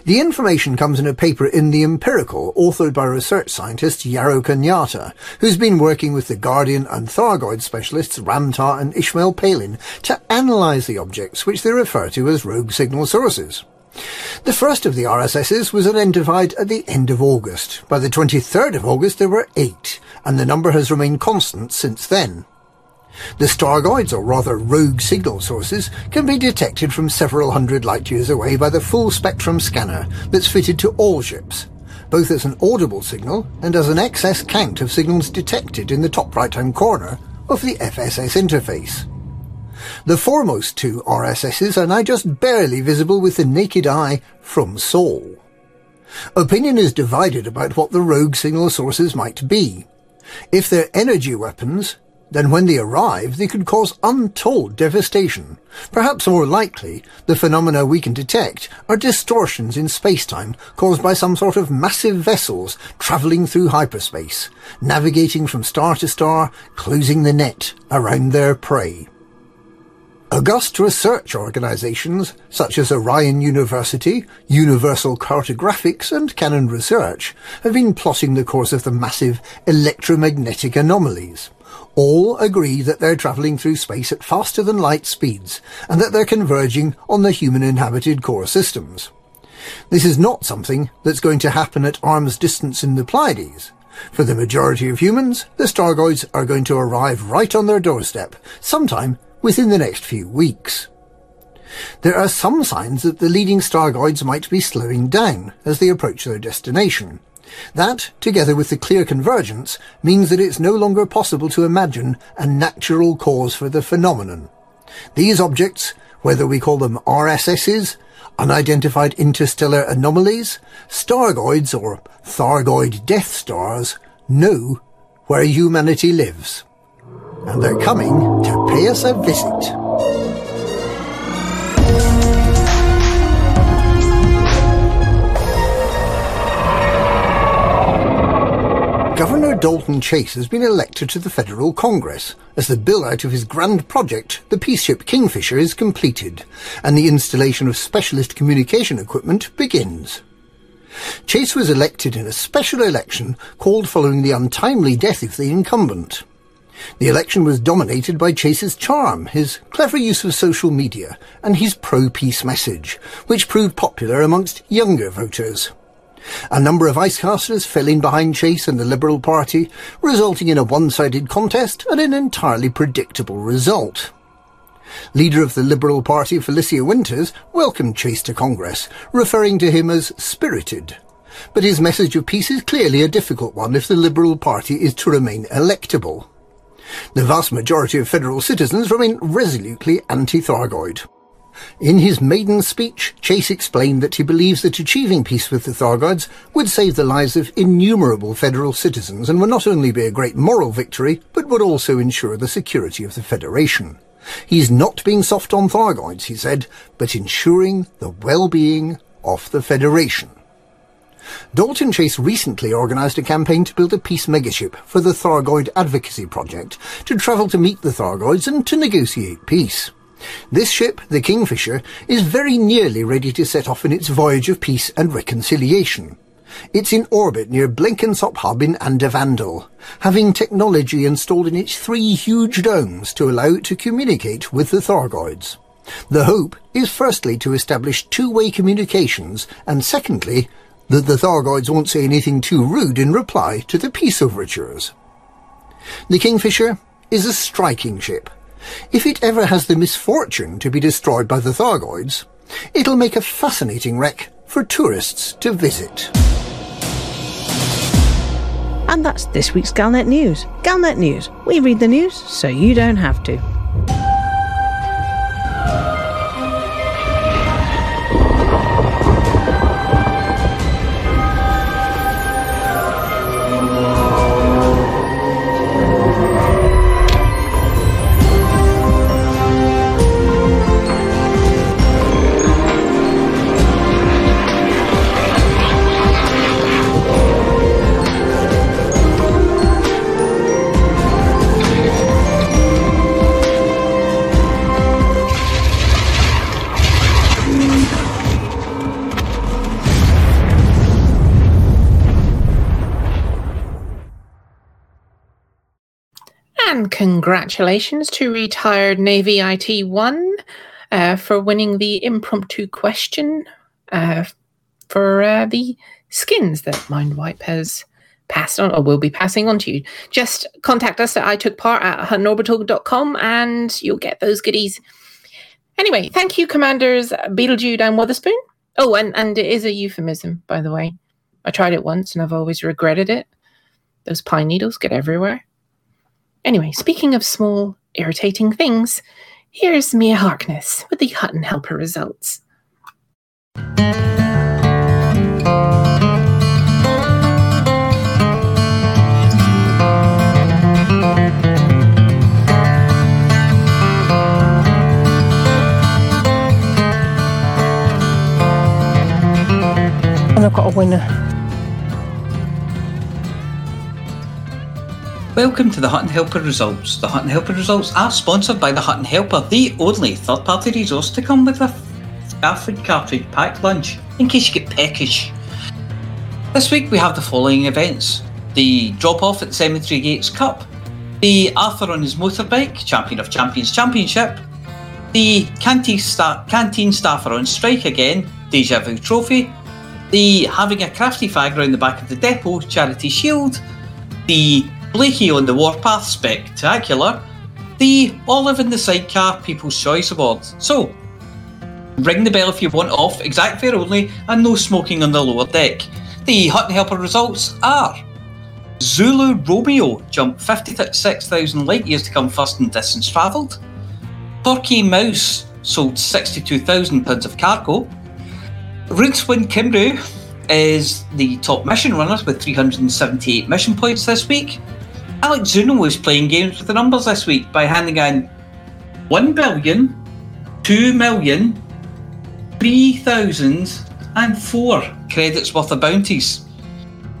The information comes in a paper in The Empirical, authored by research scientist Yarrow Kenyatta, who's been working with the Guardian and Thargoid specialists Ram Tah and Ishmael Palin to analyse the objects which they refer to as rogue signal sources. The first of the RSSs was identified at the end of August. By the 23rd of August there were eight, and the number has remained constant since then. The Stargoids, or rather rogue signal sources, can be detected from several hundred light years away by the full spectrum scanner that's fitted to all ships, both as an audible signal and as an excess count of signals detected in the top right-hand corner of the FSS interface. The foremost two RSSs are now just barely visible with the naked eye from Sol. Opinion is divided about what the rogue signal sources might be. If they're energy weapons, then when they arrive, they could cause untold devastation. Perhaps more likely, the phenomena we can detect are distortions in space-time caused by some sort of massive vessels travelling through hyperspace, navigating from star to star, closing the net around their prey. August research organisations such as Orion University, Universal Cartographics and Canonn Research have been plotting the course of the massive electromagnetic anomalies. All agree that they're travelling through space at faster than light speeds and that they're converging on the human inhabited core systems. This is not something that's going to happen at arm's distance in the Pleiades. For the majority of humans, the Stargoids are going to arrive right on their doorstep, sometime within the next few weeks. There are some signs that the leading Stargoids might be slowing down as they approach their destination. That, together with the clear convergence, means that it's no longer possible to imagine a natural cause for the phenomenon. These objects, whether we call them RSSs, unidentified interstellar anomalies, Stargoids or Thargoid Death Stars, know where humanity lives and they're coming to pay us a visit. Governor Dalton Chase has been elected to the Federal Congress as the build-out of his grand project, the peace ship Kingfisher, is completed and the installation of specialist communication equipment begins. Chase was elected in a special election called following the untimely death of the incumbent. The election was dominated by Chase's charm, his clever use of social media, and his pro-peace message, which proved popular amongst younger voters. A number of icecasters fell in behind Chase and the Liberal Party, resulting in a one-sided contest and an entirely predictable result. Leader of the Liberal Party, Felicia Winters, welcomed Chase to Congress, referring to him as spirited. But his message of peace is clearly a difficult one if the Liberal Party is to remain electable. The vast majority of federal citizens remain resolutely anti-Thargoid. In his maiden speech, Chase explained that he believes that achieving peace with the Thargoids would save the lives of innumerable federal citizens and would not only be a great moral victory, but would also ensure the security of the Federation. He's not being soft on Thargoids, he said, but ensuring the well-being of the Federation. Dalton Chase recently organised a campaign to build a peace megaship for the Thargoid Advocacy Project to travel to meet the Thargoids and to negotiate peace. This ship, the Kingfisher, is very nearly ready to set off in its voyage of peace and reconciliation. It's in orbit near Blenkinsop Hub in Andavandal, having technology installed in its three huge domes to allow it to communicate with the Thargoids. The hope is firstly to establish two-way communications, and secondly, that the Thargoids won't say anything too rude in reply to the peace overtures. The Kingfisher is a striking ship. If it ever has the misfortune to be destroyed by the Thargoids, it'll make a fascinating wreck for tourists to visit. And that's this week's Galnet News. Galnet News. We read the news so you don't have to. And congratulations to retired Navy IT 1 uh, for winning the impromptu question uh, for uh, the skins that Mindwipe has passed on or will be passing on to you. Just contact us at I took part at huttonorbital.com and you'll get those goodies. Anyway, thank you, Commanders Beetlejude and Witherspoon. Oh, and, and it is a euphemism, by the way. I tried it once and I've always regretted it. Those pine needles get everywhere. Anyway, speaking of small, irritating things, here's Mia Harkness with the Hutton Helper results. And I've got a winner. Welcome to the Hutton Helper results. The Hutton Helper results are sponsored by the Hutton Helper, the only third party resource to come with a Alfred cartridge packed lunch in case you get peckish. This week we have the following events the drop off at Cemetery Gates Cup, the Arthur on his motorbike, Champion of Champions Championship, the Canteen, sta- Canteen staff are on strike again, Deja Vu Trophy, the Having a Crafty Fag round the back of the depot Charity Shield, the Blakey on the Warpath Spectacular, the Olive in the Sidecar People's Choice Award. So, ring the bell if you want off, exact fare only, and no smoking on the lower deck. The Hutton Helper results are Zulu Romeo jumped 56,000 light years to come first in distance travelled. Torquay Mouse sold 62,000 pounds of cargo. Rincewind Kimru is the top mission runner with 378 mission points this week. Alex Zuno was playing games with the numbers this week by handing in 1 billion, 2 million, 3,004 credits worth of bounties.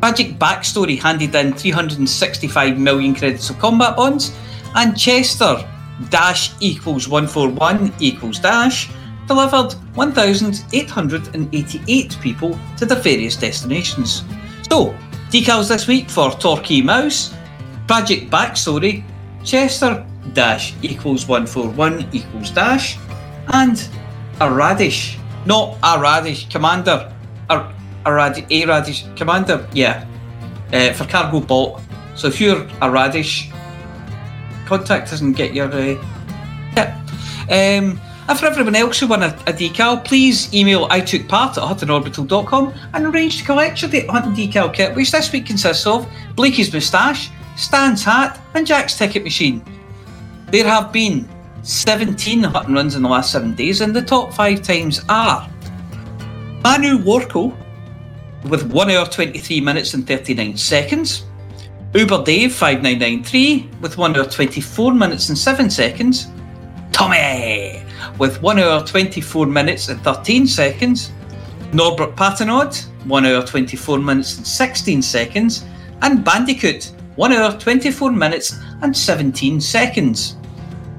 Magic Backstory handed in 365 million credits of combat bonds, and Chester dash equals 141 equals dash delivered 1,888 people to their various destinations. So, decals this week for Torquay Mouse, Tragic Backstory, Chester dash equals 141 equals dash, and a radish. Not a radish, Commander. A, a, radi- a radish, Commander, yeah. Uh, for cargo bot. So if you're a radish, contact us and get your uh. Um, and for everyone else who won a, a decal, please email I took part at huttonorbital.com and arrange to collect your Hutton decal kit, which this week consists of Blakey's moustache, Stan's hat, and Jack's ticket machine. There have been 17 Hutton runs in the last seven days, and the top five times are Manu Warko with 1 hour 23 minutes and 39 seconds. Uber Dave 5993 with 1 hour 24 minutes and 7 seconds. Tommy with 1 hour 24 minutes and 13 seconds. Norbert Patenod 1 hour 24 minutes and 16 seconds. And Bandicoot 1 hour 24 minutes and 17 seconds.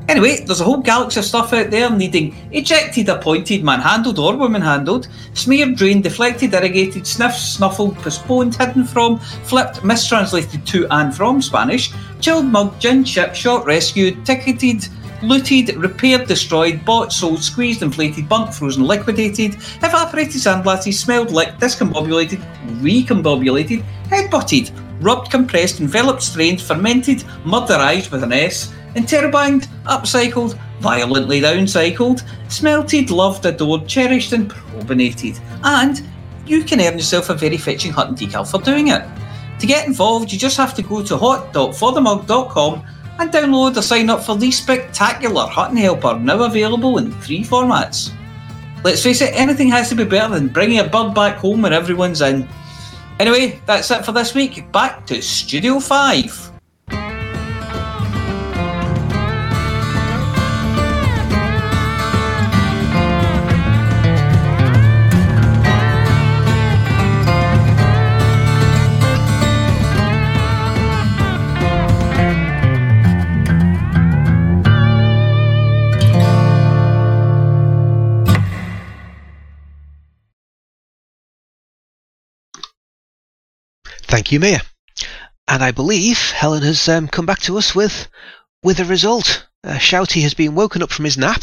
Anyway, there's a whole galaxy of stuff out there needing. Ejected, appointed, manhandled or woman-handled, smeared, drained, deflected, irrigated, sniffed, snuffled, postponed, hidden from, flipped, mistranslated to and from Spanish, chilled, mugged, gin, shipped, shot, rescued, ticketed, looted, repaired, destroyed, bought, sold, squeezed, inflated, bunked, frozen, liquidated, evaporated, sandblasted, smelled, licked, discombobulated, recombobulated, headbutted, rubbed, compressed, enveloped, strained, fermented, murderized with an S, interrobanged, upcycled, violently downcycled, smelted, loved, adored, cherished, and probinated. And you can earn yourself a very fetching Hutton decal for doing it. To get involved, you just have to go to hot.forthemug.com and download or sign up for the spectacular Hutton Helper, now available in three formats. Let's face it, anything has to be better than bringing a bird back home when everyone's in. Anyway, that's it for this week. Back to Studio 5. Thank you, Mia. And I believe Helen has um, come back to us with with a result. Uh, Shouty has been woken up from his nap.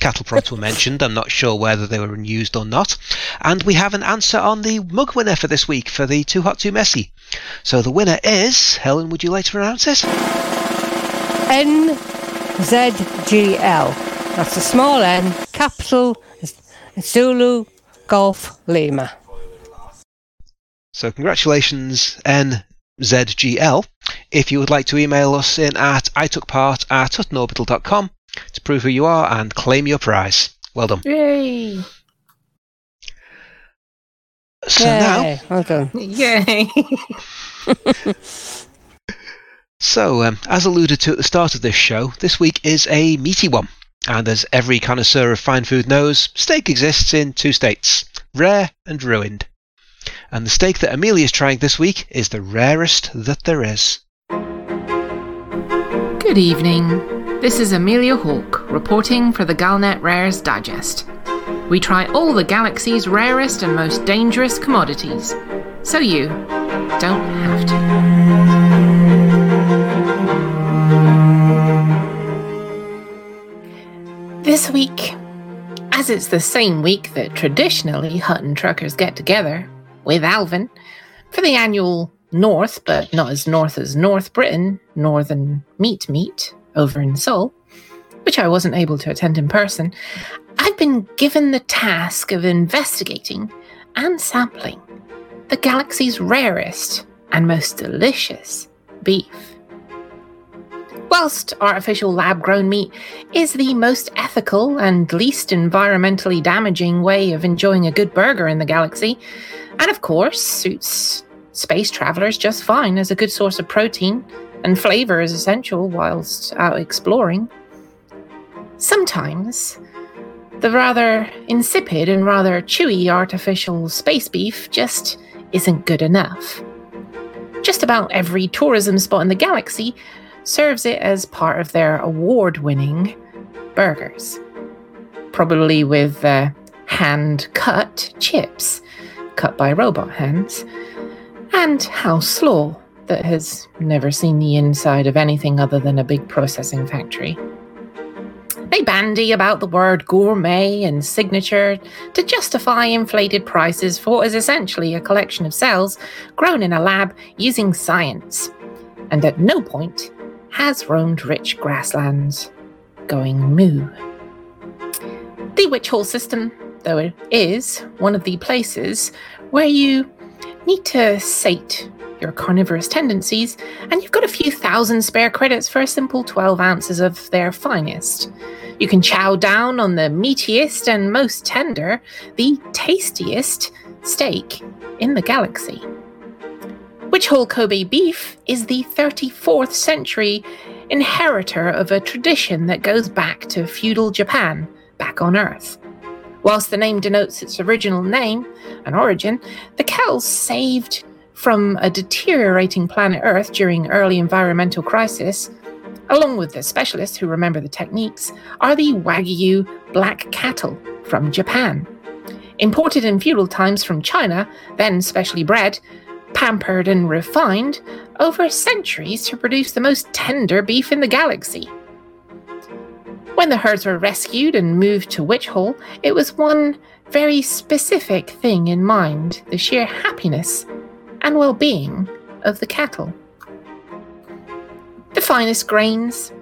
Cattle prods were mentioned. I'm not sure whether they were used or not. And we have an answer on the mug winner for this week for the Too Hot Too Messy. So the winner is Helen. Would you like to announce it? NZGL. That's a small n, capital Zulu Golf Lima. So congratulations, NZGL. If you would like to email us in at itookpart at huttonorbital.com to prove who you are and claim your prize. Well done. Yay! So now, Yay, well done. Yay! so um, as alluded to at the start of this show, this week is a meaty one. And as every connoisseur of fine food knows, steak exists in two states rare and ruined. And the steak that Amelia's trying this week is the rarest that there is. Good evening. This is Amelia Hawke reporting for the Galnet Rares Digest. We try all the galaxy's rarest and most dangerous commodities, so you don't have to. This week, as it's the same week that traditionally Hutton truckers get together with Alvin for the annual North, but not as North as North Britain, Northern Meat Meet over in Seoul, which I wasn't able to attend in person, I've been given the task of investigating and sampling the galaxy's rarest and most delicious beef. Whilst artificial lab grown meat is the most ethical and least environmentally damaging way of enjoying a good burger in the galaxy, and of course suits space travelers just fine as a good source of protein, and flavor is essential whilst out exploring. Sometimes, the rather insipid and rather chewy artificial space beef just isn't good enough. Just about every tourism spot in the galaxy serves it as part of their award winning burgers. Probably with uh, hand cut chips, cut by robot hands, and House Slaw, that has never seen the inside of anything other than a big processing factory. They bandy about the word gourmet and signature to justify inflated prices for what is essentially a collection of cells grown in a lab using science, and at no point has roamed rich grasslands going moo. The Witchhaul system, though, is one of the places where you need to sate your carnivorous tendencies, and you've got a few thousand spare credits for a simple 12 ounces of their finest. You can chow down on the meatiest and most tender, the tastiest steak in the galaxy. Witchhaul Kobe beef is the 34th century inheritor of a tradition that goes back to feudal Japan, back on Earth. Whilst the name denotes its original name and origin, the cows saved from a deteriorating planet Earth during early environmental crisis, along with the specialists who remember the techniques, are the Wagyu black cattle from Japan. Imported in feudal times from China, then specially bred, pampered and refined over centuries to produce the most tender beef in the galaxy. When the herds were rescued and moved to Witchhaul, it was one very specific thing in mind the sheer happiness and well being of the cattle. The finest grains,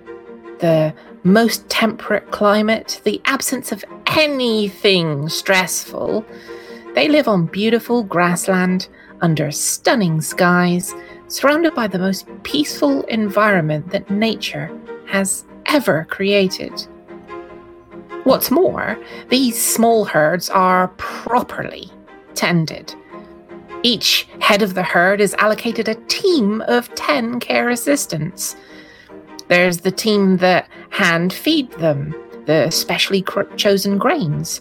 the most temperate climate, the absence of anything stressful. They live on beautiful grassland under stunning skies, surrounded by the most peaceful environment that nature has ever created. What's more, these small herds are properly tended. Each head of the herd is allocated a team of 10 care assistants. There's the team that hand feed them the specially chosen grains.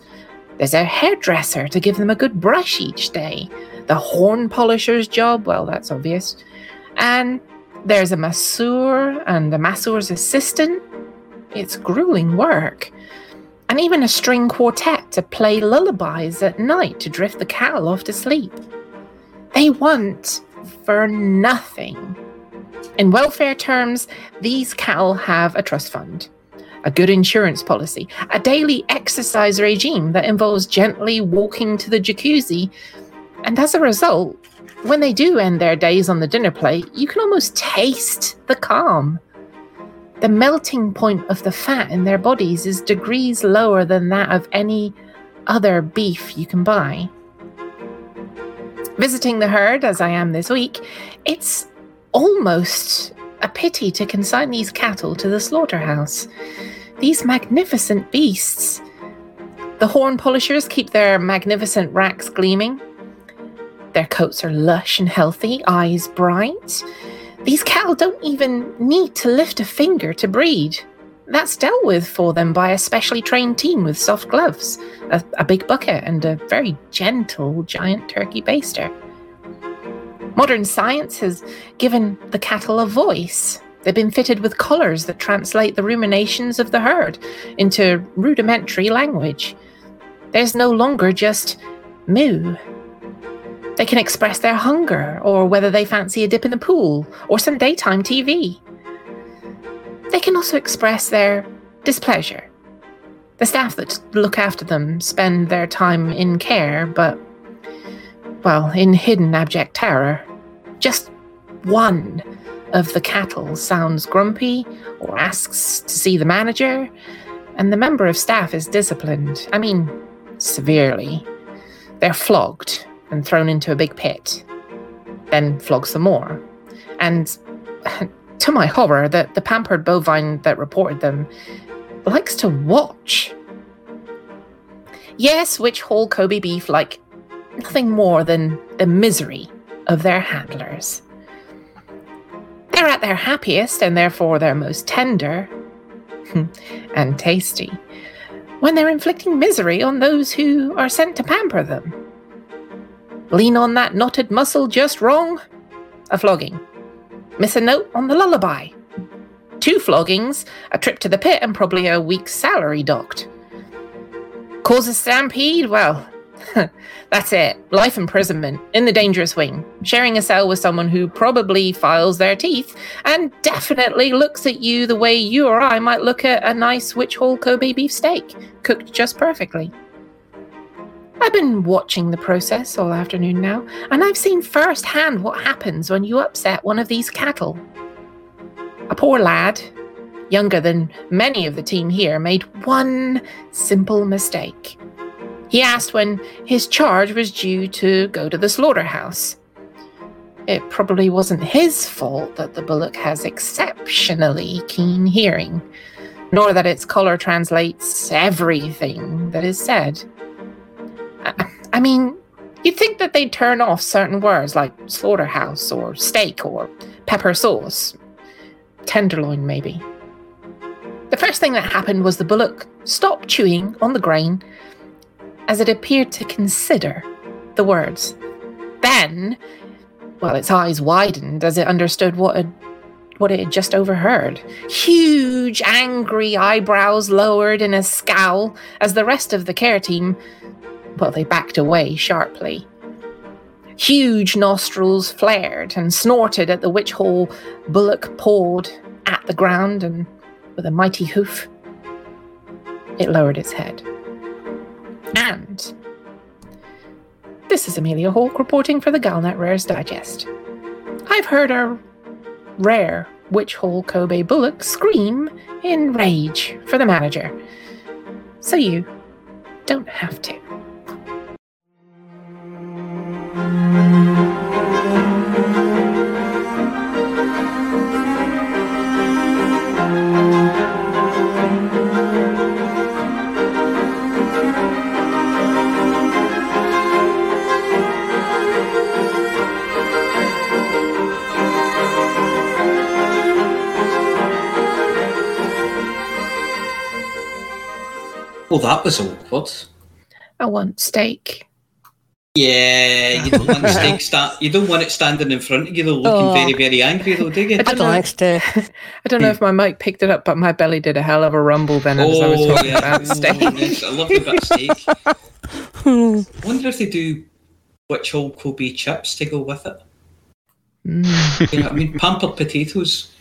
There's a hairdresser to give them a good brush each day. The horn polisher's job, well, that's obvious. And there's a masseur and a masseur's assistant. It's grueling work. And even a string quartet to play lullabies at night to drift the cattle off to sleep. They want for nothing. In welfare terms, these cattle have a trust fund, a good insurance policy, a daily exercise regime that involves gently walking to the jacuzzi. And as a result, when they do end their days on the dinner plate, you can almost taste the calm. The melting point of the fat in their bodies is degrees lower than that of any other beef you can buy. Visiting the herd, as I am this week, it's almost a pity to consign these cattle to the slaughterhouse. These magnificent beasts. The horn polishers keep their magnificent racks gleaming. Their coats are lush and healthy, eyes bright. These cattle don't even need to lift a finger to breed. That's dealt with for them by a specially trained team with soft gloves, a, a big bucket, and a very gentle giant turkey baster. Modern science has given the cattle a voice. They've been fitted with collars that translate the ruminations of the herd into rudimentary language. There's no longer just moo. They can express their hunger, or whether they fancy a dip in the pool, or some daytime TV. They can also express their displeasure. The staff that look after them spend their time in care, but, well, in hidden abject terror. Just one of the cattle sounds grumpy or asks to see the manager, and the member of staff is disciplined. I mean, severely. They're flogged and thrown into a big pit, then flogged some more. And to my horror, the, the pampered bovine that reported them likes to watch. Yes, Witchhaul Kobe beef like nothing more than the misery of their handlers. They're at their happiest and therefore their most tender and tasty when they're inflicting misery on those who are sent to pamper them. Lean on that knotted muscle just wrong? A flogging. Miss a note on the lullaby. Two floggings, a trip to the pit, and probably a week's salary docked. Cause a stampede? Well, that's it. Life imprisonment in the dangerous wing, sharing a cell with someone who probably files their teeth and definitely looks at you the way you or I might look at a nice Witchhaul Kobe beef steak, cooked just perfectly. I've been watching the process all afternoon now, and I've seen firsthand what happens when you upset one of these cattle. A poor lad, younger than many of the team here, made one simple mistake. He asked when his charge was due to go to the slaughterhouse. it probably wasn't his fault that the bullock has exceptionally keen hearing, nor that its color translates everything that is said. I, mean, you'd think that they'd turn off certain words like slaughterhouse or steak or pepper sauce, tenderloin, maybe. The first thing that happened was the bullock stopped chewing on the grain as it appeared to consider the words. Then, well, its eyes widened as it understood what had what it had just overheard. Huge, angry eyebrows lowered in a scowl as the rest of the care team, well, they backed away sharply. Huge nostrils flared and snorted at the Witchhaul bullock pawed at the ground and with a mighty hoof, it lowered its head. And this is Amelia Hawke reporting for the Galnet Rares Digest. I've heard a rare Witchhaul Kobe bullock scream in rage for the manager. So you don't have to. Well, that was awkward. I want steak. Yeah, you don't want steak sta- You don't want it standing in front of you, though, looking Oh. very, very angry, though, do you? I I don't don't know. like steak. I don't know if my mic picked it up, but my belly did a hell of a rumble then as I was Oh, talking yeah. about steak. Oh, yes, I love a bit of steak. I wonder if they do Witchhaul Kobe chips to go with it. Mm, You know I mean? Pampered potatoes.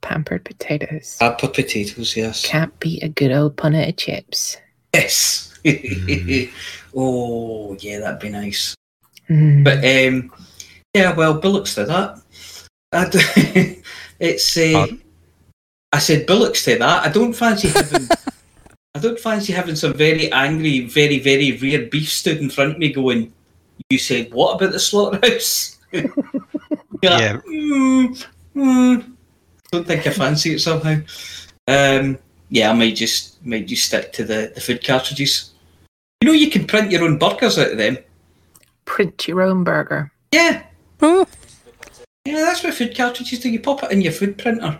pampered potatoes. Pampered potatoes, yes. Can't beat a good old punnet of chips. Yes. oh, yeah, that'd be nice. Mm. But um, yeah, well, Bullocks to that. I d- it's uh, I said Bullocks to that. I don't fancy having. I don't fancy having some very angry, very very rare beef stood in front of me, going, "You said what about the slaughterhouse?" yeah. Yeah. Mm, mm, don't think I fancy it somehow. Um, yeah, I might just might just stick to the, the food cartridges. You know, you can print your own burgers out of them. Print your own burger. Yeah, Hmm. Yeah, that's what food cartridges do. You pop it in your food printer,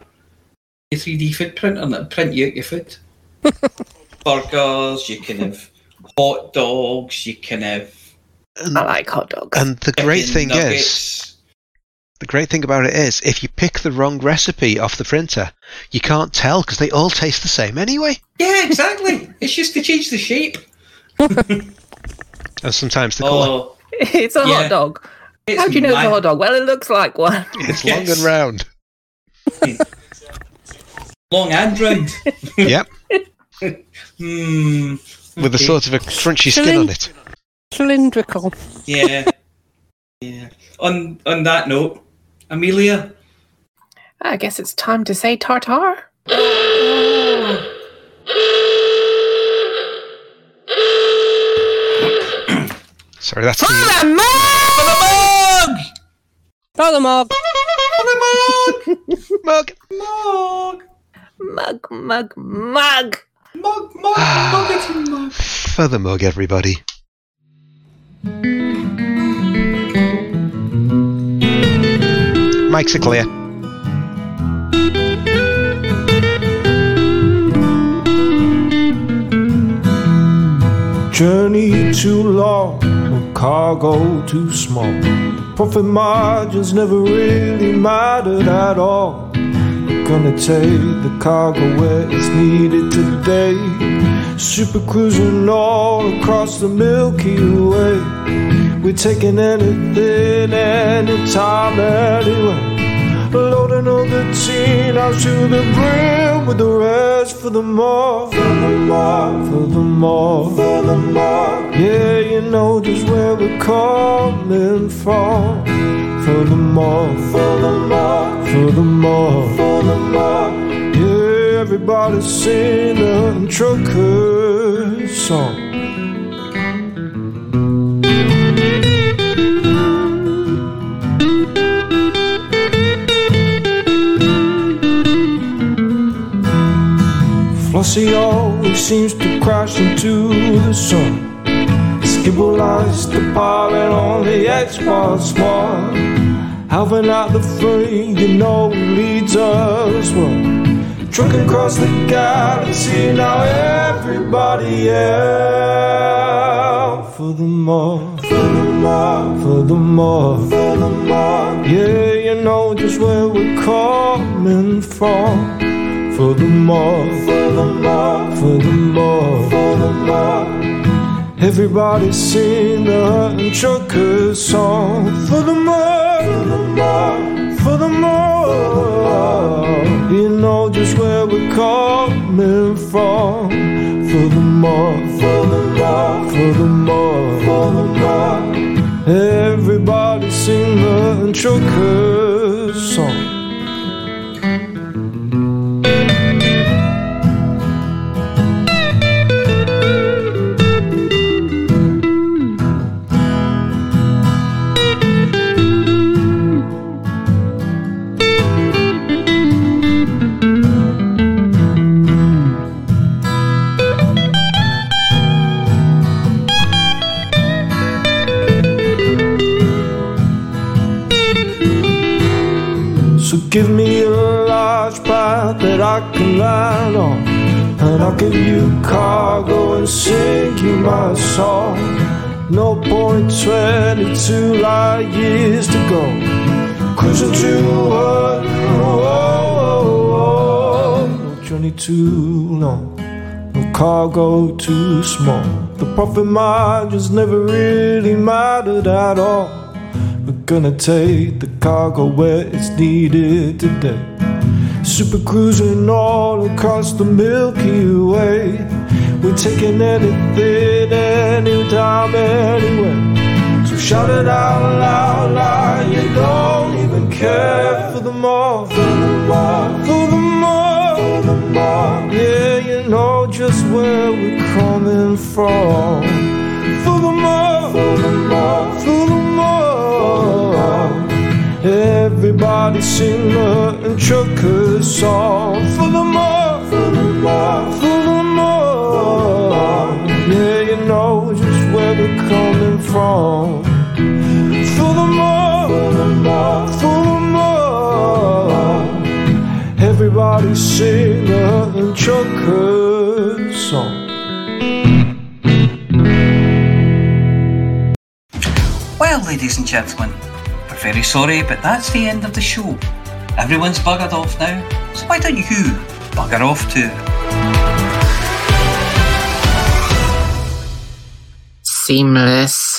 your 3D food printer, and it'll print you out your food. Burgers, you can have hot dogs, you can have. And, I like hot dogs. and the great chicken thing is, the great thing about it is, if you pick the wrong recipe off the printer, you can't tell because they all taste the same anyway. Yeah, exactly. it's just to change the shape. And sometimes the colour. Oh, it's a Yeah. hot dog. it's How do you know it's a hot dog? Well, it looks like one. It's yes. long and round. Long and round. yep, Hmm. with a okay. sort of a crunchy skin on it. Cylindrical. Yeah. Yeah. On on that note, Amelia. I guess it's time to say tartar. Sorry, that's the, For the mug! Oh, the mug. For the mug. mug! Mug, mug, mug. Mug, mug, muggety mug. Ah. For the mug, everybody. Mics are clear. Journey too long, or cargo too small. Profit margins never really mattered at all. Gonna take the cargo where it's needed today. Super cruising all across the Milky Way. We're taking anything, anytime, anywhere. Loading all the teen out to the brim with the rest for the more, for the more, for the more, for the more. Yeah, you know just where we're coming from. For the more, for the more, for the more, for the more. Yeah, everybody sing a trucker song. Galaxy always seems to crash into the sun. Skibble lies the pilot on the Xbox One. Having out the free, you know, he leads us well. Trucking across the galaxy, now everybody out for the more, for the more, for the more, for the more. Yeah, you know just where we're coming from. For the more, for the more, for the more, for the more. Everybody sing the Hutton Truckers song. For the more, for the more, for the more. You know just where we're coming from. For the more, for the more, for the more, for the more. Everybody sing the Hutton Truckers song. Give you cargo and sing you my song. No point 22 light years to go. Cruising to what? Oh, oh, oh. No journey too long. No cargo too small. The profit margins never really mattered at all. We're gonna take the cargo where it's needed today. Super cruising all across the Milky Way. We're taking anything, anytime, anywhere. So shout it out loud, loud. You don't even care for the more, for the more, for the more, for the more. Yeah, you know just where we're coming from. For the more, Everybody sing the truckers song. For the more, for the more, for the more. Yeah, you know just where we're coming from. For the more, for the more, for the more. Everybody sing the truckers song. Well, ladies and gentlemen, very sorry, but that's the end of the show. Everyone's buggered off now, so why don't you bugger off too? Seamless.